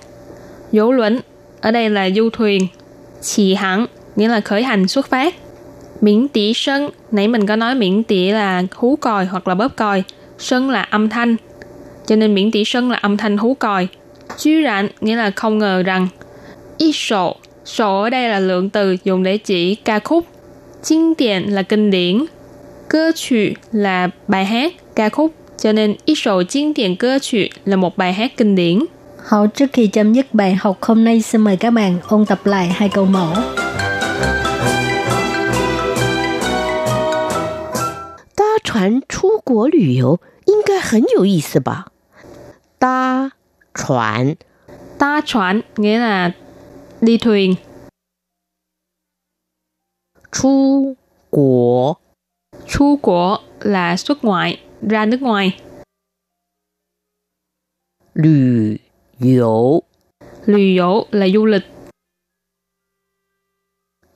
Dỗ luận ở đây là du thuyền, chỉ hẳn nghĩa là khởi hành xuất phát. Miễn tỷ sân, nãy mình có nói miễn tỷ là hú còi hoặc là bóp còi, sân là âm thanh. Cho nên miễn tỷ sân là âm thanh hú còi. Chứ rạn nghĩa là không ngờ rằng. Y sổ, sổ ở đây là lượng từ dùng để chỉ ca khúc. Kinh điển là kinh điển. Cơ曲 là bài hát, ca khúc. Cho nên y sổ kinh điển cơ 曲 là một bài hát kinh điển. Hậu trước khi chấm dứt bài học hôm nay xin mời các bạn ôn tập lại hai câu mẫu. 搭船出国旅游应该很有意思吧？搭 船. Đa chuẩn nghĩa là đi thuyền. Chu quốc. Chu quốc là xuất ngoại, ra nước ngoài. Lữ yếu. Lữ yếu là du lịch.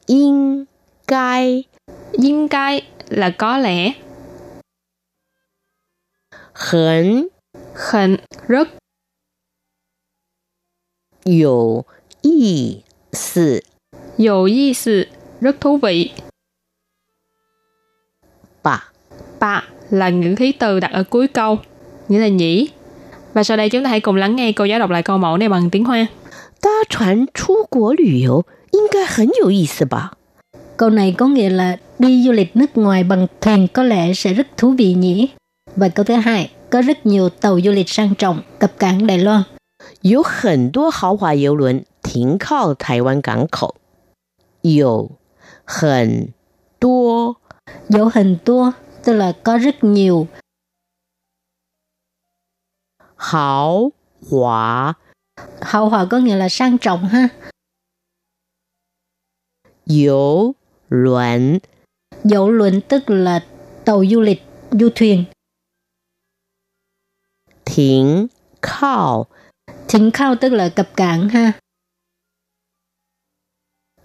Yên cai. Yên cai là có lẽ. Hẳn. Hẳn rất 有意思 dầu ý sự, rất thú vị. 吧？ Bà là những khí từ đặt ở cuối câu, nghĩa là nhỉ. Và sau đây chúng ta hãy cùng lắng nghe cô giáo đọc lại câu mẫu này bằng tiếng Hoa. 搭船出国旅游应该很有意思吧？ Câu này có nghĩa là đi du lịch nước ngoài bằng thuyền có lẽ sẽ rất thú vị nhỉ. Và câu thứ hai, có rất nhiều tàu du lịch sang trọng cập cảng Đài Loan. 有很多豪华游轮停靠台湾港口，有很多 Dấu hình tua, tức là có rất nhiều. 豪华 Hậu hòa có nghĩa là sang trọng ha. 游轮 Dấu luận tức là tàu du lịch, du thuyền. 停靠 chính khao tức là cập cảng ha.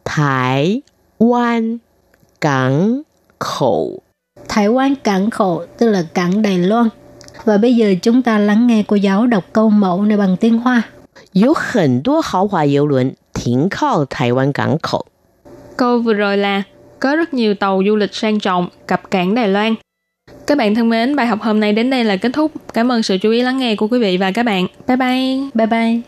Thái Quan Cảng Khẩu Thái Quan Cảng Khẩu tức là cảng Đài Loan. Và bây giờ chúng ta lắng nghe cô giáo đọc câu mẫu này bằng tiếng Hoa. Có hẳn đô hào hòa yếu luận thỉnh khao Thái Quan Cảng Khẩu. Câu vừa rồi là có rất nhiều tàu du lịch sang trọng cập cảng Đài Loan. Các bạn thân mến, bài học hôm nay đến đây là kết thúc. Cảm ơn sự chú ý lắng nghe của quý vị và các bạn. Bye bye. Bye bye.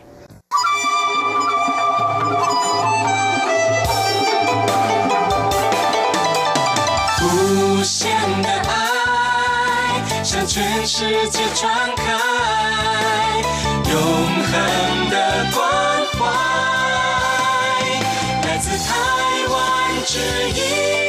Hãy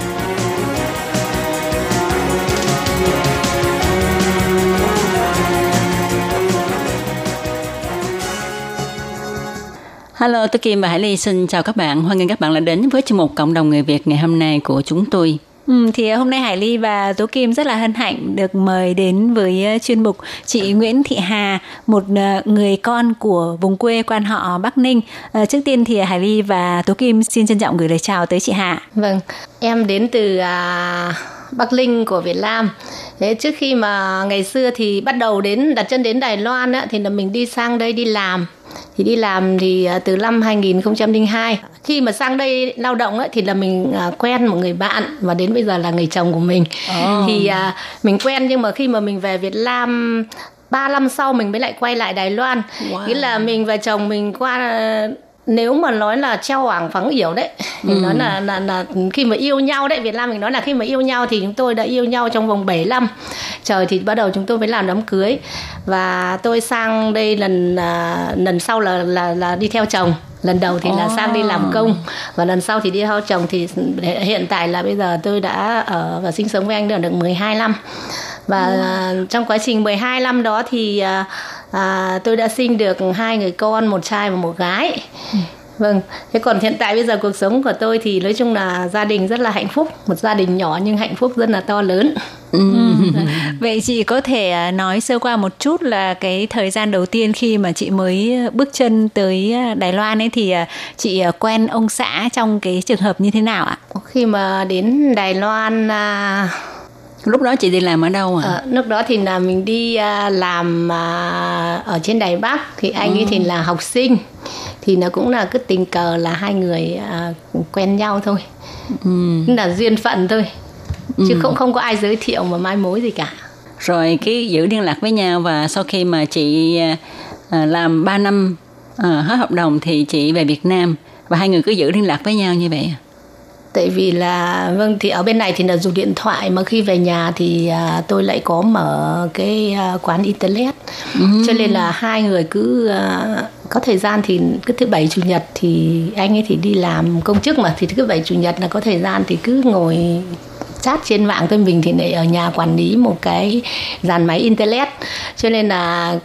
Hello, tôi Kim và Hải Ly xin chào các bạn. Hoan nghênh các bạn đã đến với chương mục Cộng đồng người Việt ngày hôm nay của chúng tôi. Ừ, thì hôm nay Hải Ly và Tố Kim rất là hân hạnh được mời đến với uh, chuyên mục chị Nguyễn Thị Hà, một uh, người con của vùng quê quan họ Bắc Ninh. Uh, trước tiên thì Hải Ly và Tố Kim xin trân trọng gửi lời chào tới chị Hà. Vâng, em đến từ à, Bắc Linh của Việt Nam. Thế trước khi mà ngày xưa thì bắt đầu đến đặt chân đến Đài Loan á, thì là mình đi sang đây đi làm. Thì đi làm thì à, từ năm 2002. Khi mà sang đây lao động ấy, thì là mình à, quen một người bạn và đến bây giờ là người chồng của mình. Ồ. Thì à, mình quen nhưng mà khi mà mình về Việt Nam 3 năm sau mình mới lại quay lại Đài Loan. Wow. Nghĩa là mình và chồng mình qua nếu mà nói là treo hoảng phẳng yểu đấy mình Ừ. nói là, là là khi mà yêu nhau đấy Việt Nam mình nói là khi mà yêu nhau thì chúng tôi đã yêu nhau trong vòng 7 năm. Trời thì bắt đầu chúng tôi mới làm đám cưới. Và tôi sang đây lần à, lần sau là là là đi theo chồng. Lần đầu thì là sang đi làm công. Và lần sau thì đi theo chồng thì hiện tại là bây giờ tôi đã ở và sinh sống với anh được 12 năm. Và à, trong quá trình 12 năm đó thì à, à, tôi đã sinh được hai người con một trai và một gái. Vâng thế còn hiện tại bây giờ cuộc sống của tôi thì nói chung là gia đình rất là hạnh phúc. Một gia đình nhỏ nhưng hạnh phúc rất là to lớn. Vậy chị có thể uh, nói sơ qua một chút là cái thời gian đầu tiên khi mà chị mới bước chân tới uh, Đài Loan ấy thì uh, chị quen ông xã trong cái trường hợp như thế nào ạ? khi mà đến Đài Loan à, Lúc đó chị đi làm ở đâu à? Ờ, lúc đó thì là mình đi à, làm à, ở trên Đài Bắc. Thì anh ấy thì là học sinh. Thì nó cũng là cứ tình cờ là hai người à, quen nhau thôi. Ừ. là duyên phận thôi. Chứ không không có ai giới thiệu mà mai mối gì cả. Rồi cái giữ liên lạc với nhau và sau khi mà chị à, à, làm 3 năm à, hết hợp đồng thì chị về Việt Nam. Và hai người cứ giữ liên lạc với nhau như vậy. Tại vì là vâng thì ở bên này thì là dùng điện thoại mà khi về nhà thì à, tôi lại có mở cái à, quán internet. Cho nên là hai người cứ à, có thời gian thì cứ thứ bảy chủ nhật thì anh ấy thì đi làm công chức mà thì thứ bảy chủ nhật là có thời gian thì cứ ngồi chat trên mạng thôi. Mình thì lại ở nhà quản lý một cái dàn máy internet. Cho nên là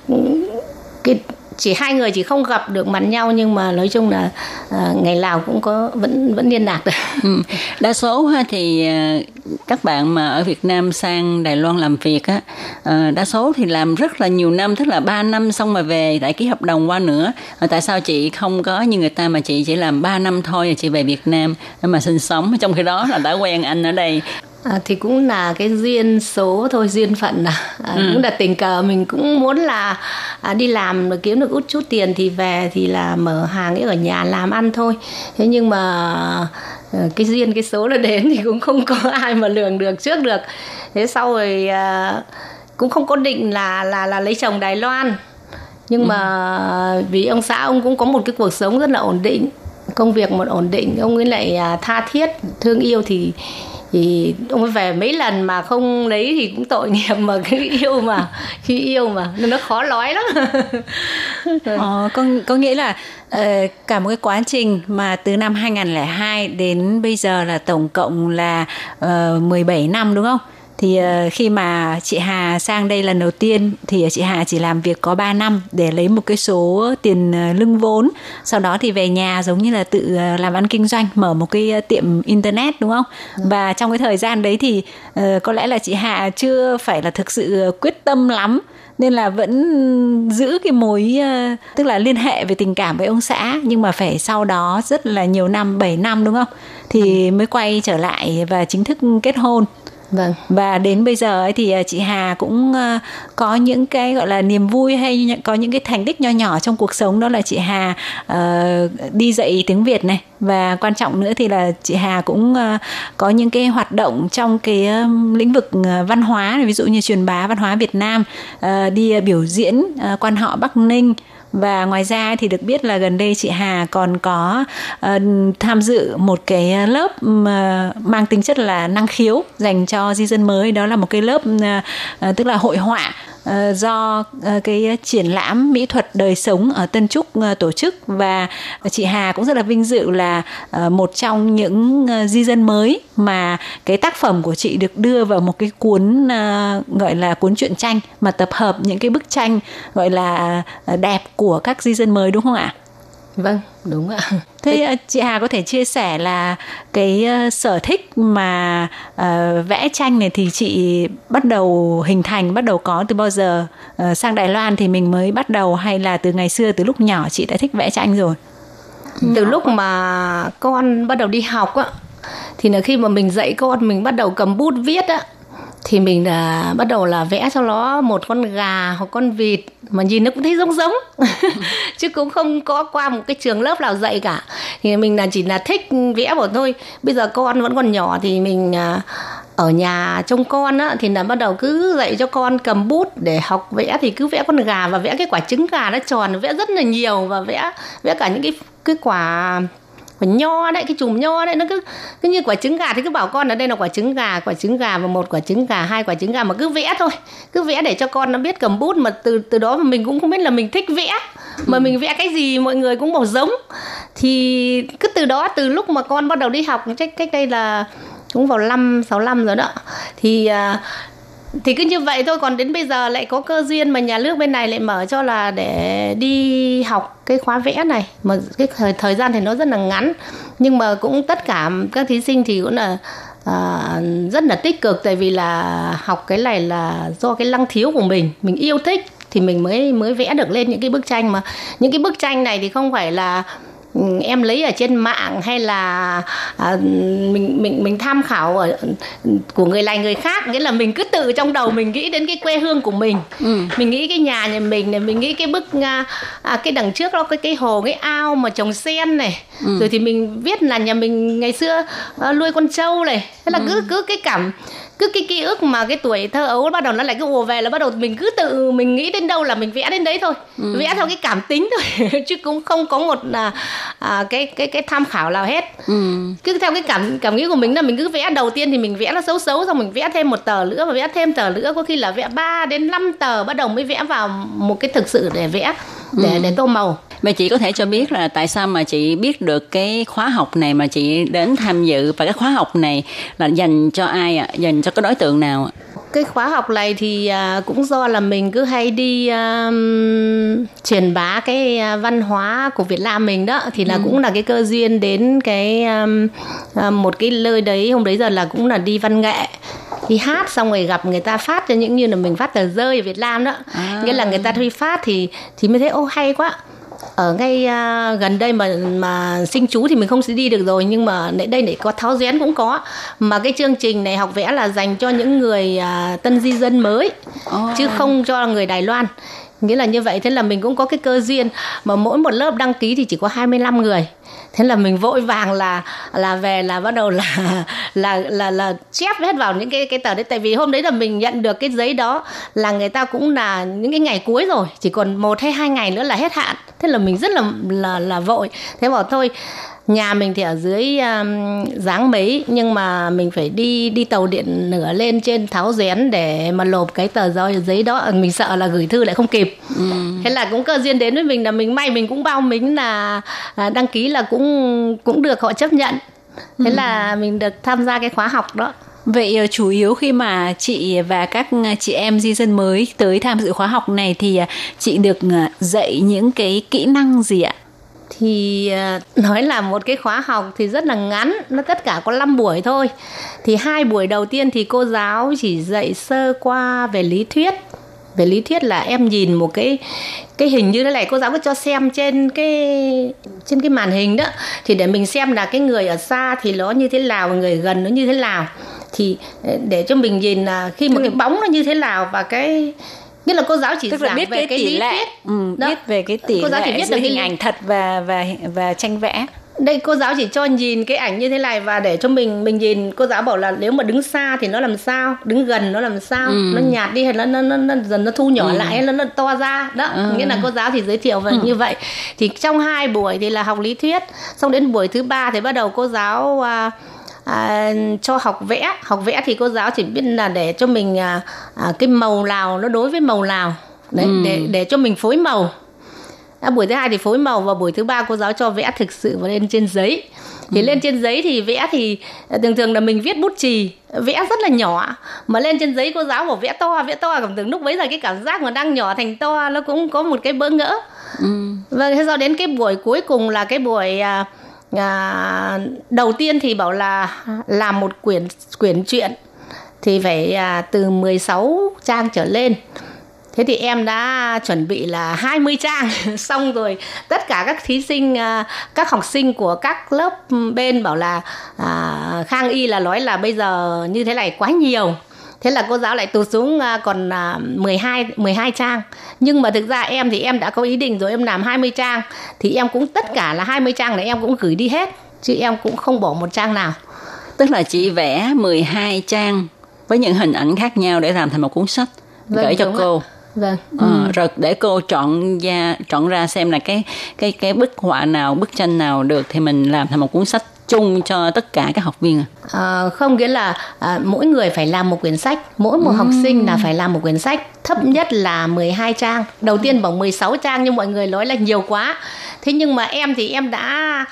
cái chỉ hai người chỉ không gặp được mặt nhau nhưng mà nói chung là à, ngày nào cũng có vẫn vẫn liên lạc được Ừ. Đa số ha, thì à, các bạn mà ở Việt Nam sang Đài Loan làm việc á, à, đa số thì làm rất là nhiều năm, tức là 3 năm xong mà về lại ký hợp đồng qua nữa. Tại sao chị không có như người ta mà chị chỉ làm 3 năm thôi rồi chị về Việt Nam mà sinh sống, trong khi đó là đã quen anh ở đây. À, thì cũng là cái duyên số thôi duyên phận à, à Ừ. cũng là tình cờ mình cũng muốn là à, đi làm được kiếm được út chút tiền thì về thì là mở hàng ấy ở nhà làm ăn thôi. Thế nhưng mà à, cái duyên cái số nó đến thì cũng không có ai mà lường được trước được. Thế sau rồi à, cũng không có định là là là lấy chồng Đài Loan. Nhưng mà vì ông xã ông cũng có một cái cuộc sống rất là ổn định công việc một ổn định. Ông ấy lại à, tha thiết thương yêu thì thì ông ấy về mấy lần mà không lấy thì cũng tội nghiệp mà cứ yêu mà khi yêu mà nên nó khó nói lắm Ờ, có, có nghĩa là ờ, cả một cái quá trình mà từ năm 2002 đến bây giờ là tổng cộng là ờ, uh, 17 năm đúng không? Thì ờ, khi mà chị Hà sang đây lần đầu tiên thì chị Hà chỉ làm việc có 3 năm để lấy một cái số tiền ờ, lương vốn. Sau đó thì về nhà giống như là tự ờ, làm ăn kinh doanh mở một cái tiệm internet đúng không? Và trong cái thời gian đấy thì có lẽ là chị Hà chưa phải là thực sự quyết tâm lắm nên là vẫn giữ cái mối tức là liên hệ về tình cảm với ông xã. Nhưng mà phải sau đó rất là nhiều năm 7 năm đúng không? Thì mới quay trở lại và chính thức kết hôn Vâng. và đến bây giờ ấy thì à, chị Hà cũng à, có những cái gọi là niềm vui hay có những cái thành tích nho nhỏ trong cuộc sống đó là chị Hà uh, đi dạy tiếng Việt này và quan trọng nữa thì là chị Hà cũng uh, có những cái hoạt động trong cái um, lĩnh vực văn hóa ví dụ như truyền bá văn hóa Việt Nam uh, đi biểu diễn quan họ Bắc Ninh và ngoài ra thì được biết là gần đây chị Hà còn có uh, tham dự một cái lớp uh, mang tính chất là năng khiếu dành cho di dân mới. Đó là một cái lớp uh, uh, tức là hội họa. Ờ, do ờ, cái triển lãm mỹ thuật đời sống ở Tân Trúc ờ, tổ chức và chị Hà cũng rất là vinh dự là một trong những di dân mới mà cái tác phẩm của chị được đưa vào một cái cuốn gọi là cuốn truyện tranh mà tập hợp những cái bức tranh, gọi là đẹp của các di dân mới, đúng không ạ? Vâng, đúng ạ. Thế ờ, chị Hà có thể chia sẻ là cái ờ, sở thích mà ờ, vẽ tranh này thì chị bắt đầu hình thành, bắt đầu có từ bao giờ? Ờ, sang Đài Loan thì mình mới bắt đầu hay là từ ngày xưa, từ lúc nhỏ chị đã thích vẽ tranh rồi? từ lúc mà con bắt đầu đi học á thì là khi mà mình dạy con mình bắt đầu cầm bút viết á thì mình là bắt đầu là vẽ cho nó một con gà hoặc con vịt. Mà nhìn nó cũng thấy giống giống. Chứ cũng không có qua một cái trường lớp nào dạy cả. Thì mình là chỉ là thích vẽ một thôi. Bây giờ con vẫn còn nhỏ thì mình à, ở nhà trông con á, thì là bắt đầu cứ dạy cho con cầm bút để học vẽ. Thì cứ vẽ con gà và vẽ cái quả trứng gà nó tròn, vẽ rất là nhiều và vẽ vẽ cả những cái cái quả quả nho đấy cái chùm nho đấy nó cứ cứ như quả trứng gà thì cứ bảo con ở đây là quả trứng gà quả trứng gà và một quả trứng gà hai quả trứng gà mà cứ vẽ thôi. Cứ vẽ để cho con nó biết cầm bút mà từ từ đó mà mình cũng không biết là mình thích vẽ mà mình vẽ cái gì mọi người cũng bảo giống. Thì cứ từ đó từ lúc mà con bắt đầu đi học cách cách đây là cũng vào năm sáu năm rồi đó. Thì uh, thì cứ như vậy thôi còn đến bây giờ lại có cơ duyên mà nhà nước bên này lại mở cho là để đi học cái khóa vẽ này. Mà cái thời, thời gian thì nó rất là ngắn nhưng mà cũng tất cả các thí sinh thì cũng là à, rất là tích cực tại vì là học cái này là do cái năng thiếu của mình. Mình yêu thích thì mình mới mới vẽ được lên những cái bức tranh mà. Những cái bức tranh này thì không phải là em lấy ở trên mạng hay là à, mình mình mình tham khảo ở của người này người khác. Nghĩa là mình cứ tự trong đầu mình nghĩ đến cái quê hương của mình. Mình nghĩ cái nhà nhà mình này mình nghĩ cái bức à, à, cái đằng trước đó cái cái hồ cái ao mà trồng sen này. Rồi thì mình viết là nhà mình ngày xưa à, nuôi con trâu này. Thế là cứ cứ cái cảm cứ cái ký ức mà cái tuổi thơ ấu bắt đầu nó lại cứ ùa về là bắt đầu mình cứ tự mình nghĩ đến đâu là mình vẽ đến đấy thôi. Vẽ theo cái cảm tính thôi chứ cũng không có một à, à, cái cái cái tham khảo nào hết. Cứ theo cái cảm cảm nghĩ của mình là mình cứ vẽ đầu tiên thì mình vẽ nó xấu xấu xong mình vẽ thêm một tờ nữa và vẽ thêm tờ nữa. Có khi là vẽ 3 đến 5 tờ bắt đầu mới vẽ vào một cái thực sự để vẽ để để tô màu. Vậy chị có thể cho biết là tại sao mà chị biết được cái khóa học này mà chị đến tham dự? Và cái khóa học này là dành cho ai ạ? Dành cho cái đối tượng nào cái khóa học này thì à, cũng do là mình cứ hay đi um, truyền bá cái à, văn hóa của Việt Nam mình đó. Thì là cũng là cái cơ duyên đến cái um, à, một cái nơi đấy hôm đấy giờ là cũng là đi văn nghệ đi hát xong rồi gặp người ta phát cho những như là mình phát tờ rơi ở Việt Nam đó. Nghĩa là người ta đi phát thì thì mới thấy ô hay quá ở ngay à, gần đây mà mà sinh chú thì mình không sẽ đi được rồi nhưng mà lại đây lại có tháo rén cũng có. Mà cái chương trình này học vẽ là dành cho những người à, tân di dân mới chứ không cho người Đài Loan nghĩa là như vậy, thế là mình cũng có cái cơ duyên. Mà mỗi một lớp đăng ký thì chỉ có 25 người. Thế là mình vội vàng là là về là bắt đầu là là là là chép hết vào những cái cái tờ đấy. Tại vì hôm đấy là mình nhận được cái giấy đó là người ta cũng là những cái ngày cuối rồi. Chỉ còn một hay hai ngày nữa là hết hạn. Thế là mình rất là là là vội. Thế bảo thôi nhà mình thì ở dưới um, dáng mấy nhưng mà mình phải đi đi tàu điện nửa lên trên tháo rén để mà lộp cái tờ giấy giấy đó. Mình sợ là gửi thư lại không kịp. Thế là cũng cơ duyên đến với mình là mình may mình cũng bao mình là à, đăng ký là cũng cũng được họ chấp nhận. Thế là mình được tham gia cái khóa học đó. Vậy ờ, chủ yếu khi mà chị và các ờ, chị em di dân mới tới tham dự khóa học này thì ờ, chị được dạy những cái kỹ năng gì ạ? Thì à, nói là một cái khóa học thì rất là ngắn nó tất cả có 5 buổi thôi. Thì hai buổi đầu tiên thì cô giáo chỉ dạy sơ qua về lý thuyết. Về lý thuyết là em nhìn một cái cái hình như thế này cô giáo cứ cho xem trên cái trên cái màn hình đó. Thì để mình xem là cái người ở xa thì nó như thế nào người gần nó như thế nào. Thì ờ, để cho mình nhìn là khi một cái bóng nó như thế nào và cái nghĩa là cô giáo chỉ Tức là giảng biết về cái cái tỷ lý lệ, thuyết ừ, Đó. biết về cái tỷ Cô giáo chỉ lệ biết được cái hình ảnh thật và và và tranh vẽ. đây cô giáo chỉ cho nhìn cái ảnh như thế này và để cho mình mình nhìn cô giáo bảo là nếu mà đứng xa thì nó làm sao đứng gần nó làm sao Ừ. nó nhạt đi hay nó nó, nó, nó dần nó thu nhỏ Ừ. lại hay nó, nó to ra đó Ừ. nghĩa là cô giáo thì giới thiệu về như vậy thì trong hai buổi thì là học lý thuyết xong đến buổi thứ ba thì bắt đầu cô giáo à, à, cho học vẽ. Học vẽ thì cô giáo chỉ biết là để cho mình à, à, cái màu nào nó đối với màu nào đấy Ừ. để để cho mình phối màu. À, buổi thứ hai thì phối màu và buổi thứ ba cô giáo cho vẽ thực sự và lên trên giấy. Thì lên trên giấy thì vẽ thì à, thường thường là mình viết bút chì. Vẽ rất là nhỏ. Mà lên trên giấy cô giáo bảo vẽ to vẽ to. Cảm tưởng lúc bấy giờ cái cảm giác mà đang nhỏ thành to nó cũng có một cái bỡ ngỡ. Vâng, thế do đến cái buổi cuối cùng là cái buổi à, à, đầu tiên thì bảo là làm một quyển quyển truyện thì phải à, từ 16 trang trở lên. Thế thì em đã chuẩn bị là 20 trang xong rồi tất cả các thí sinh à, các học sinh của các lớp bên bảo là à, Khang Y là nói là bây giờ như thế này quá nhiều. Thế là cô giáo lại tụt xuống à, còn à, 12 12 trang. Nhưng mà thực ra em thì em đã có ý định rồi em làm 20 trang thì em cũng tất cả là 20 trang này em cũng gửi đi hết chứ em cũng không bỏ một trang nào. Tức là chị vẽ 12 trang với những hình ảnh khác nhau để làm thành một cuốn sách Vâng, gửi cho đúng ạ. cô. Vâng. Ờ, rồi để cô chọn ra chọn ra xem là cái cái cái bức họa nào bức tranh nào được thì mình làm thành một cuốn sách chung cho tất cả các học viên à? À, không nghĩa là à, mỗi người phải làm một quyển sách. Mỗi một học sinh là phải làm một quyển sách. Thấp nhất là 12 trang. Đầu tiên bằng 16 trang nhưng mọi người nói là nhiều quá. Thế nhưng mà em thì em đã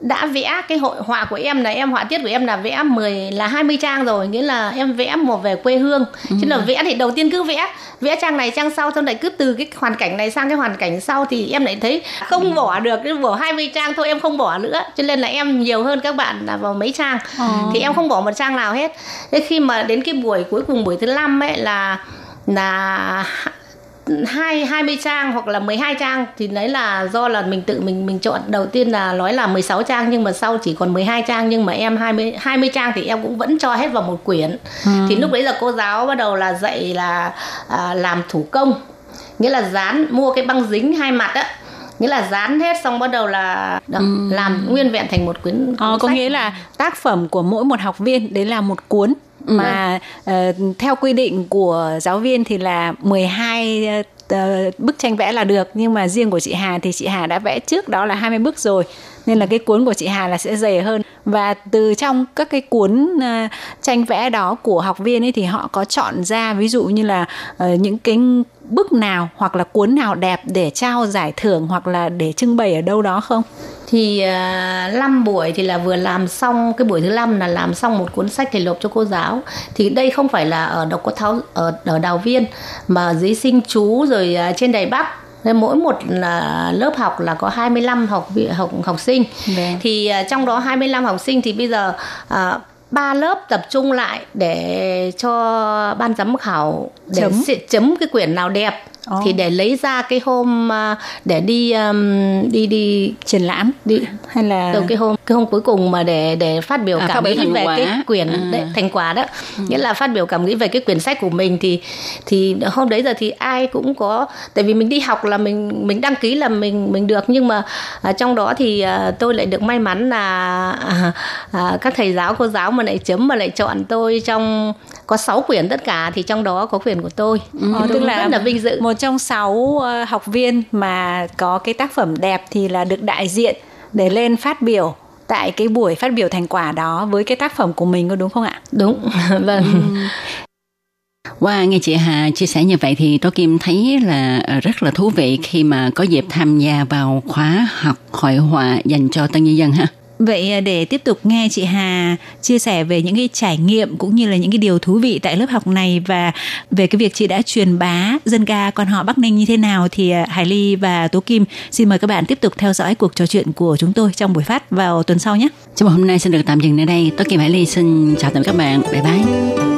đã vẽ cái hội họa của em là em họa tiết của em là vẽ 10 là 20 trang rồi nghĩa là em vẽ một về quê hương. Chứ là vẽ thì đầu tiên cứ vẽ vẽ trang này trang sau xong lại cứ từ cái hoàn cảnh này sang cái hoàn cảnh sau thì em lại thấy không bỏ được bỏ 20 trang thôi em không bỏ nữa. Cho nên là em nhiều hơn các bạn là vào mấy trang. Thì em không bỏ một trang nào hết. Thế khi mà đến cái buổi cuối cùng buổi thứ năm ấy là là hai 20 trang hoặc là 12 trang thì đấy là do là mình tự mình mình chọn đầu tiên là nói là 16 trang nhưng mà sau chỉ còn 12 trang nhưng mà em 20 20 trang thì em cũng vẫn cho hết vào một quyển. Thì lúc đấy là cô giáo bắt đầu là dạy là à, làm thủ công. Nghĩa là dán mua cái băng dính hai mặt á nghĩa là dán hết xong bắt đầu là đó, làm nguyên vẹn thành một quyển Ờ, cuốn có sách. nghĩa là tác phẩm của mỗi một học viên đấy là một cuốn Vâng. mà uh, theo quy định của giáo viên thì là 12 uh, ờ, bức tranh vẽ là được nhưng mà riêng của chị Hà thì chị Hà đã vẽ trước đó là 20 bức rồi nên là cái cuốn của chị Hà là sẽ dày hơn. Và từ trong các cái cuốn uh, tranh vẽ đó của học viên ấy thì họ có chọn ra ví dụ như là uh, những cái bức nào hoặc là cuốn nào đẹp để trao giải thưởng hoặc là để trưng bày ở đâu đó không? thì à, uh, 5 buổi thì là vừa làm xong cái buổi thứ năm là làm xong một cuốn sách thể nộp cho cô giáo. Thì đây không phải là ở độc có tháo ở ở đào viên mà dưới sinh chú rồi uh, trên đài bắc. Nên mỗi một à, lớp học là có 25 học học học sinh. Vâng. thì à, trong đó 25 học sinh thì bây giờ à, ba lớp tập trung lại để cho ban giám khảo để chấm, chấm cái quyển nào đẹp Ồ. thì để lấy ra cái hôm à, để đi um, đi đi Triển lãm đi hay là từ cái hôm cái hôm cuối cùng mà để để phát biểu À, cảm nghĩ về quả. cái quyển À. đấy, thành quả đó nghĩa là phát biểu cảm nghĩ về cái quyển sách của mình thì thì hôm đấy giờ thì ai cũng có tại vì mình đi học là mình mình đăng ký là mình mình được nhưng mà à, trong đó thì à, tôi lại được may mắn là à, à, các thầy giáo cô giáo mà lại chấm mà lại chọn tôi trong có 6 quyển tất cả thì trong đó có quyển của tôi Ờ, Thì tôi tức là rất là vinh dự một trong sáu ờ, học viên mà có cái tác phẩm đẹp thì là được đại diện để lên phát biểu tại cái buổi phát biểu thành quả đó với cái tác phẩm của mình có đúng không ạ? đúng vâng Qua nghe chị Hà chia sẻ như vậy thì tôi Kim thấy là ờ, rất là thú vị khi mà có dịp tham gia vào khóa học hội họa dành cho tân nhân dân ha. Vậy à, để tiếp tục nghe chị Hà chia sẻ về những cái trải nghiệm cũng như là những cái điều thú vị tại lớp học này và về cái việc chị đã truyền bá dân ca quan họ Bắc Ninh như thế nào thì à, Hải Ly và Tố Kim xin mời các bạn tiếp tục theo dõi cuộc trò chuyện của chúng tôi trong buổi phát vào tuần sau nhé. Trong hôm nay xin được tạm dừng nơi đây. Tố Kim, Hải Ly xin chào tạm biệt các bạn. Bye bye.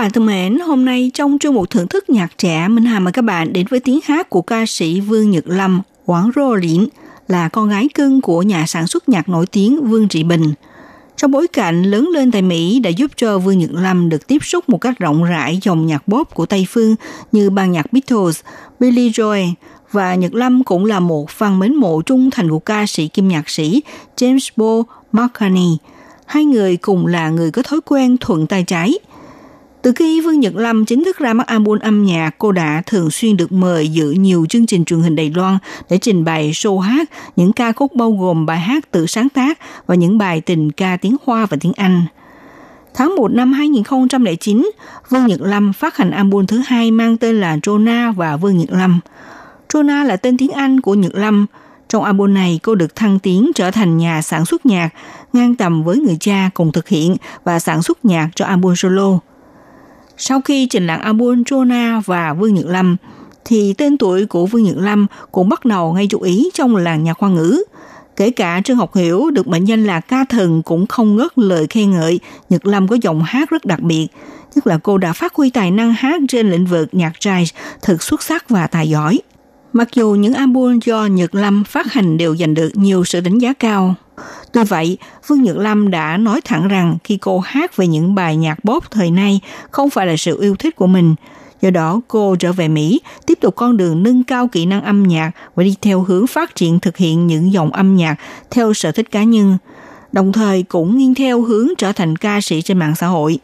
Bạn thân mến, hôm nay trong chương mục thưởng thức nhạc trẻ, Minh Hà mời các bạn đến với tiếng hát của ca sĩ Vương Nhật Lâm, Quảng Rô Liễn, là con gái cưng của nhà sản xuất nhạc nổi tiếng Vương Trị Bình. Trong bối cảnh lớn lên tại Mỹ đã giúp cho Vương Nhật Lâm được tiếp xúc một cách rộng rãi dòng nhạc pop của Tây Phương như ban nhạc Beatles, Billy Joel và Nhật Lâm cũng là một fan mến mộ trung thành của ca sĩ kim nhạc sĩ James Paul McCartney. Hai người cùng là người có thói quen thuận tay trái – từ khi Vương Nhật Lâm chính thức ra mắt album âm nhạc, cô đã thường xuyên được mời dự nhiều chương trình truyền hình Đài Loan để trình bày show hát những ca khúc bao gồm bài hát tự sáng tác và những bài tình ca tiếng Hoa và tiếng Anh. Tháng 1 năm 2009, Vương Nhật Lâm phát hành album thứ hai mang tên là Jonah và Vương Nhật Lâm. Jonah là tên tiếng Anh của Nhật Lâm. Trong album này, cô được thăng tiến trở thành nhà sản xuất nhạc, ngang tầm với người cha cùng thực hiện và sản xuất nhạc cho album solo. Sau khi trình làng Abul Jona và Vương Nhật Lâm, thì tên tuổi của Vương Nhật Lâm cũng bắt đầu gây chú ý trong làng nhạc khoa ngữ. Kể cả Trương Học Hiểu được mệnh danh là ca thần cũng không ngớt lời khen ngợi Nhật Lâm có giọng hát rất đặc biệt. Tức là cô đã phát huy tài năng hát trên lĩnh vực nhạc jazz thật xuất sắc và tài giỏi. Mặc dù những album do Nhật Lâm phát hành đều giành được nhiều sự đánh giá cao, Tuy vậy, Vương Nhật Lâm đã nói thẳng rằng khi cô hát về những bài nhạc pop thời nay không phải là sự yêu thích của mình. Do đó, cô trở về Mỹ, tiếp tục con đường nâng cao kỹ năng âm nhạc và đi theo hướng phát triển thực hiện những dòng âm nhạc theo sở thích cá nhân, đồng thời cũng nghiêng theo hướng trở thành ca sĩ trên mạng xã hội.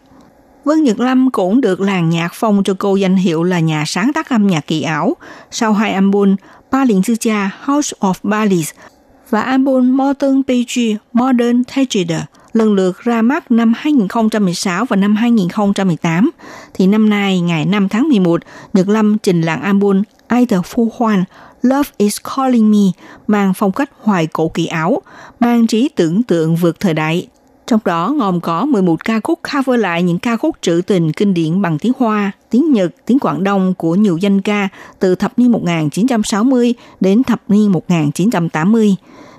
Vương Nhật Lâm cũng được làng nhạc phong cho cô danh hiệu là nhà sáng tác âm nhạc kỳ ảo sau hai album Ba Liền Sư Cha House of Ballis và album Modern Page Modern Tragedy lần lượt ra mắt năm 2016 và năm 2018, thì năm nay, ngày 5 tháng 11, Nhật Lâm trình làng album "Either Phu Hoan Love is Calling Me mang phong cách hoài cổ kỳ ảo, mang trí tưởng tượng vượt thời đại. Trong đó gồm có 11 ca khúc cover lại những ca khúc trữ tình kinh điển bằng tiếng Hoa, tiếng Nhật, tiếng Quảng Đông của nhiều danh ca từ thập niên 1960 đến thập niên 1980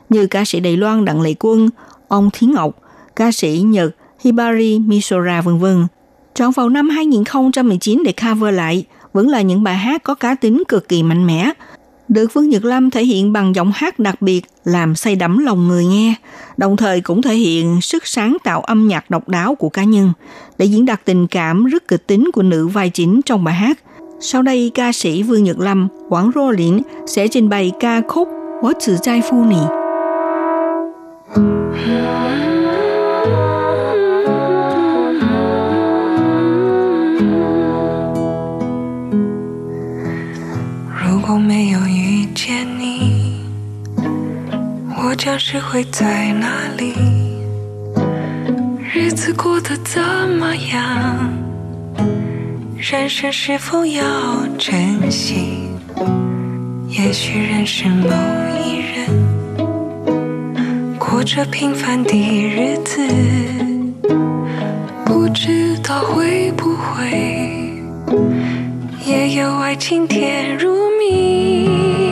như ca sĩ Đài Loan Đặng Lệ Quân, ông Thiến Ngọc, ca sĩ Nhật Hibari Misora v.v. Chọn vào năm 2019 để cover lại vẫn là những bài hát có cá tính cực kỳ mạnh mẽ, được Vương Nhật Lâm thể hiện bằng giọng hát đặc biệt làm say đắm lòng người nghe, đồng thời cũng thể hiện sức sáng tạo âm nhạc độc đáo của cá nhân để diễn đạt tình cảm rất kịch tính của nữ vai chính trong bài hát. Sau đây, ca sĩ Vương Nhật Lâm, Quảng Rô Lĩnh sẽ trình bày ca khúc Quá Trừ Giai Phu Nì. Hãy 见你，我将是会在哪里？日子过得怎么样？人生是否要珍惜？也许认识某一人，过着平凡的日子，不知道会不会也有爱情甜如蜜。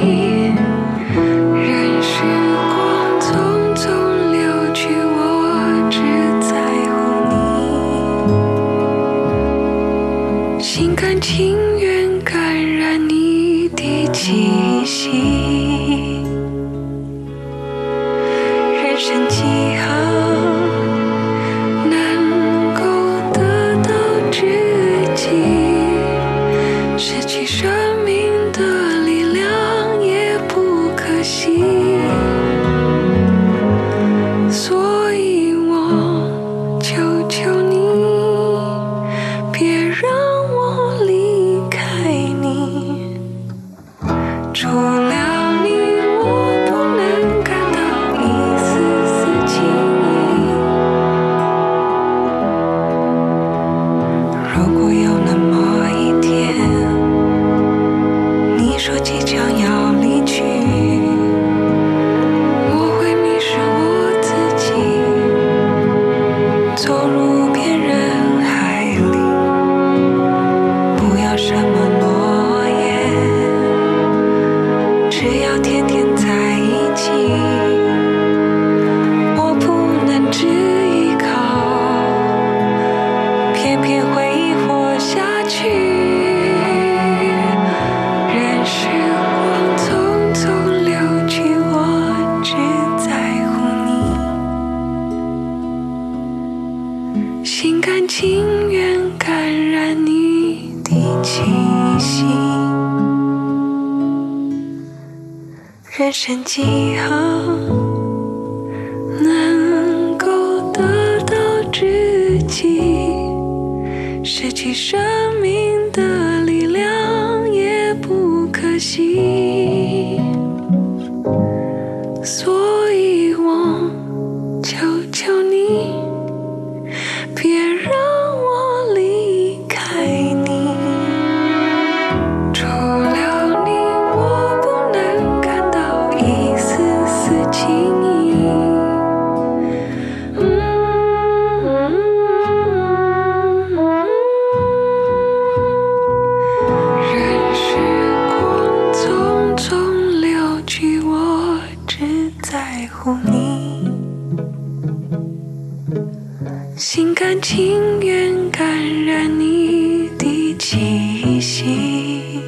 宁愿感染你的气息。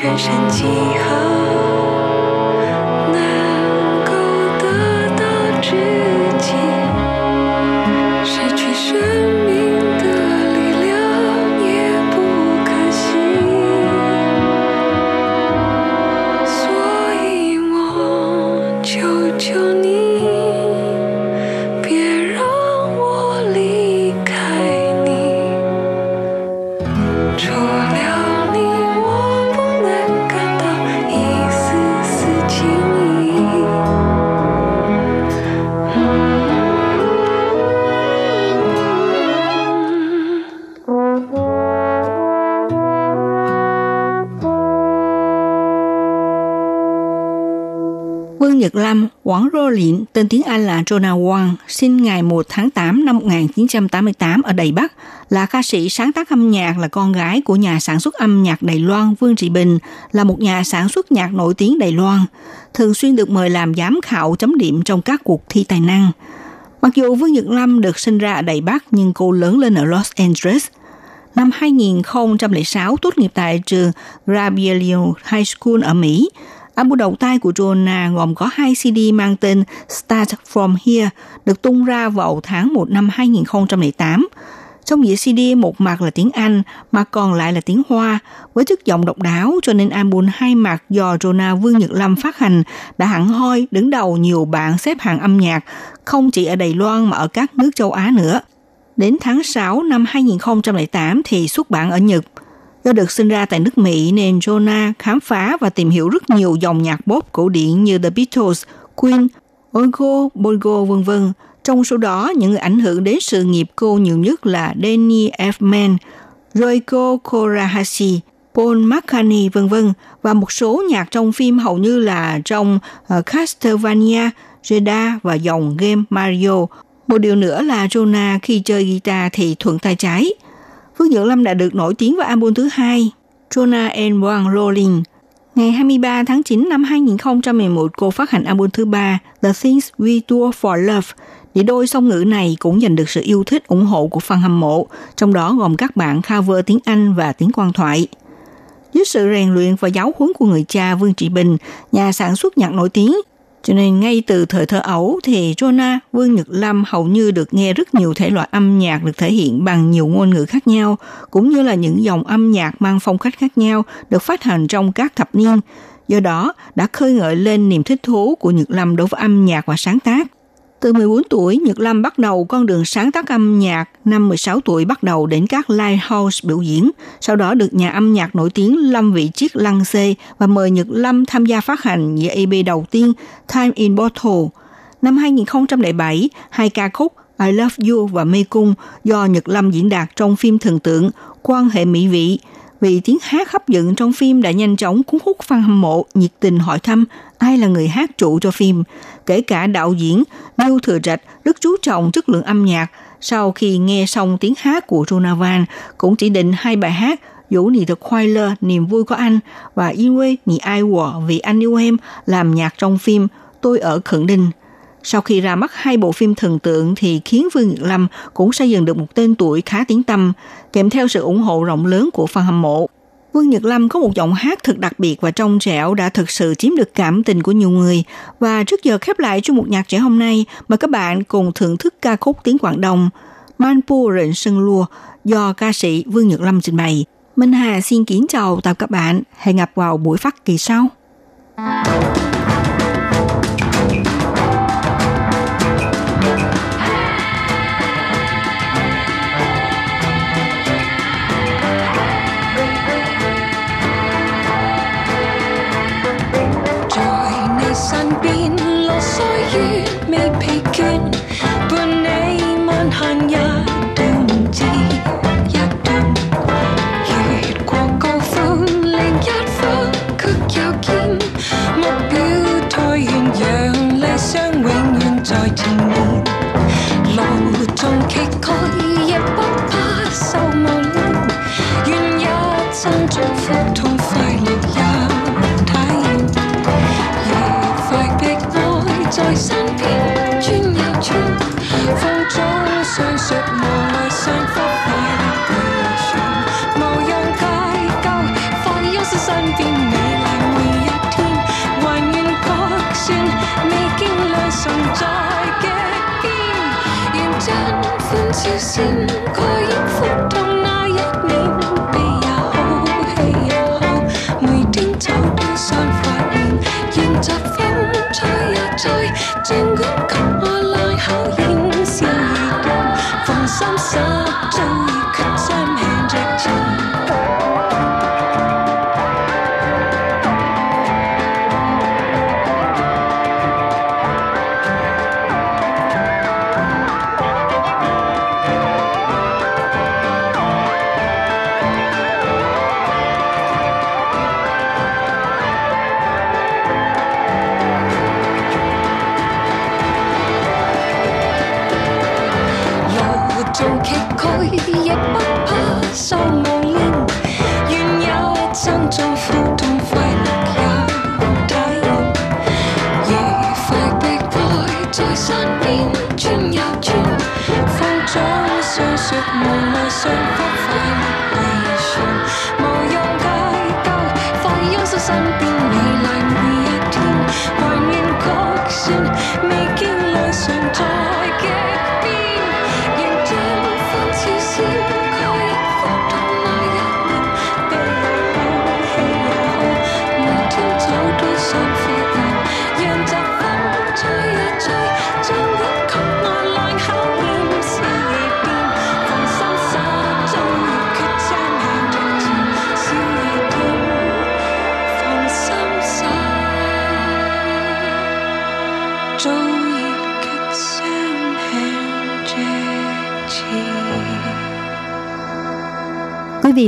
人生几何 tên tiếng Anh là Jonah Wang, sinh ngày 1 tháng 8 năm 1988 ở Đài Bắc, là ca sĩ sáng tác âm nhạc, là con gái của nhà sản xuất âm nhạc Đài Loan Vương Trị Bình, là một nhà sản xuất nhạc nổi tiếng Đài Loan, thường xuyên được mời làm giám khảo chấm điểm trong các cuộc thi tài năng. Mặc dù Vương Nhật Lâm được sinh ra ở Đài Bắc nhưng cô lớn lên ở Los Angeles. Năm 2006 tốt nghiệp tại trường Gabrielio High School ở Mỹ. Album đầu tay của Jonah gồm có hai CD mang tên Start From Here được tung ra vào tháng 1 năm 2008. Trong dĩa CD một mặt là tiếng Anh, mà còn lại là tiếng Hoa. Với chất giọng độc đáo cho nên album hai mặt do Jonah Vương Nhật Lâm phát hành đã hẳn hoi đứng đầu nhiều bảng xếp hạng âm nhạc, không chỉ ở Đài Loan mà ở các nước châu Á nữa. Đến tháng 6 năm 2008 thì xuất bản ở Nhật. Do được sinh ra tại nước Mỹ nên Jonah khám phá và tìm hiểu rất nhiều dòng nhạc pop cổ điển như The Beatles, Queen, Oingo, Boingo vân vân. Trong số đó, những người ảnh hưởng đến sự nghiệp cô nhiều nhất là Danny Elfman, Royko Korahashi, Paul McCartney vân vân và một số nhạc trong phim hầu như là trong uh, Castlevania, Zelda và dòng game Mario. Một điều nữa là Jonah khi chơi guitar thì thuận tay trái. Phước Nhật Lâm đã được nổi tiếng vào album thứ hai, Jonah and One Rolling. Ngày 23 tháng 9 năm 2011, cô phát hành album thứ ba The Things We Do For Love. Để đôi song ngữ này cũng giành được sự yêu thích ủng hộ của fan hâm mộ, trong đó gồm các bản cover tiếng Anh và tiếng quan thoại. Dưới sự rèn luyện và giáo huấn của người cha Vương Trị Bình, nhà sản xuất nhạc nổi tiếng, cho nên ngay từ thời thơ ấu thì Jonah Vương Nhật Lâm hầu như được nghe rất nhiều thể loại âm nhạc được thể hiện bằng nhiều ngôn ngữ khác nhau, cũng như là những dòng âm nhạc mang phong cách khác nhau được phát hành trong các thập niên. Do đó, đã khơi gợi lên niềm thích thú của Nhật Lâm đối với âm nhạc và sáng tác. Từ 14 tuổi, Nhật Lâm bắt đầu con đường sáng tác âm nhạc, năm 16 tuổi bắt đầu đến các Lighthouse biểu diễn, sau đó được nhà âm nhạc nổi tiếng Lâm Vị Chiết lăng xê và mời Nhật Lâm tham gia phát hành dĩa EP đầu tiên Time in Bottle. Năm 2007, hai ca khúc I Love You và Mê Cung do Nhật Lâm diễn đạt trong phim thần tượng Quan hệ mỹ vị vì tiếng hát hấp dẫn trong phim đã nhanh chóng cuốn hút fan hâm mộ nhiệt tình hỏi thăm ai là người hát trụ cho phim. Kể cả đạo diễn Bill Thừa Trạch rất chú trọng chất lượng âm nhạc. Sau khi nghe xong tiếng hát của Ronavan, cũng chỉ định hai bài hát Dũ Nì Thực Khoai Lơ, Niềm Vui Có Anh và Yên Quê Nì Ai Wò Vì Anh Yêu Em làm nhạc trong phim Tôi Ở Khẩn Đình. Sau khi ra mắt hai bộ phim thần tượng thì khiến Vương Nhật Lâm cũng xây dựng được một tên tuổi khá tiếng tăm, kèm theo sự ủng hộ rộng lớn của fan hâm mộ. Vương Nhật Lâm có một giọng hát thật đặc biệt và trong trẻo đã thực sự chiếm được cảm tình của nhiều người. Và trước giờ khép lại chung một nhạc trẻ hôm nay, mời các bạn cùng thưởng thức ca khúc tiếng Quảng Đông Manpu Rịnh Sân Lua do ca sĩ Vương Nhật Lâm trình bày. Minh Hà xin kính chào tạm các bạn. Hẹn gặp vào buổi phát kỳ sau. Quý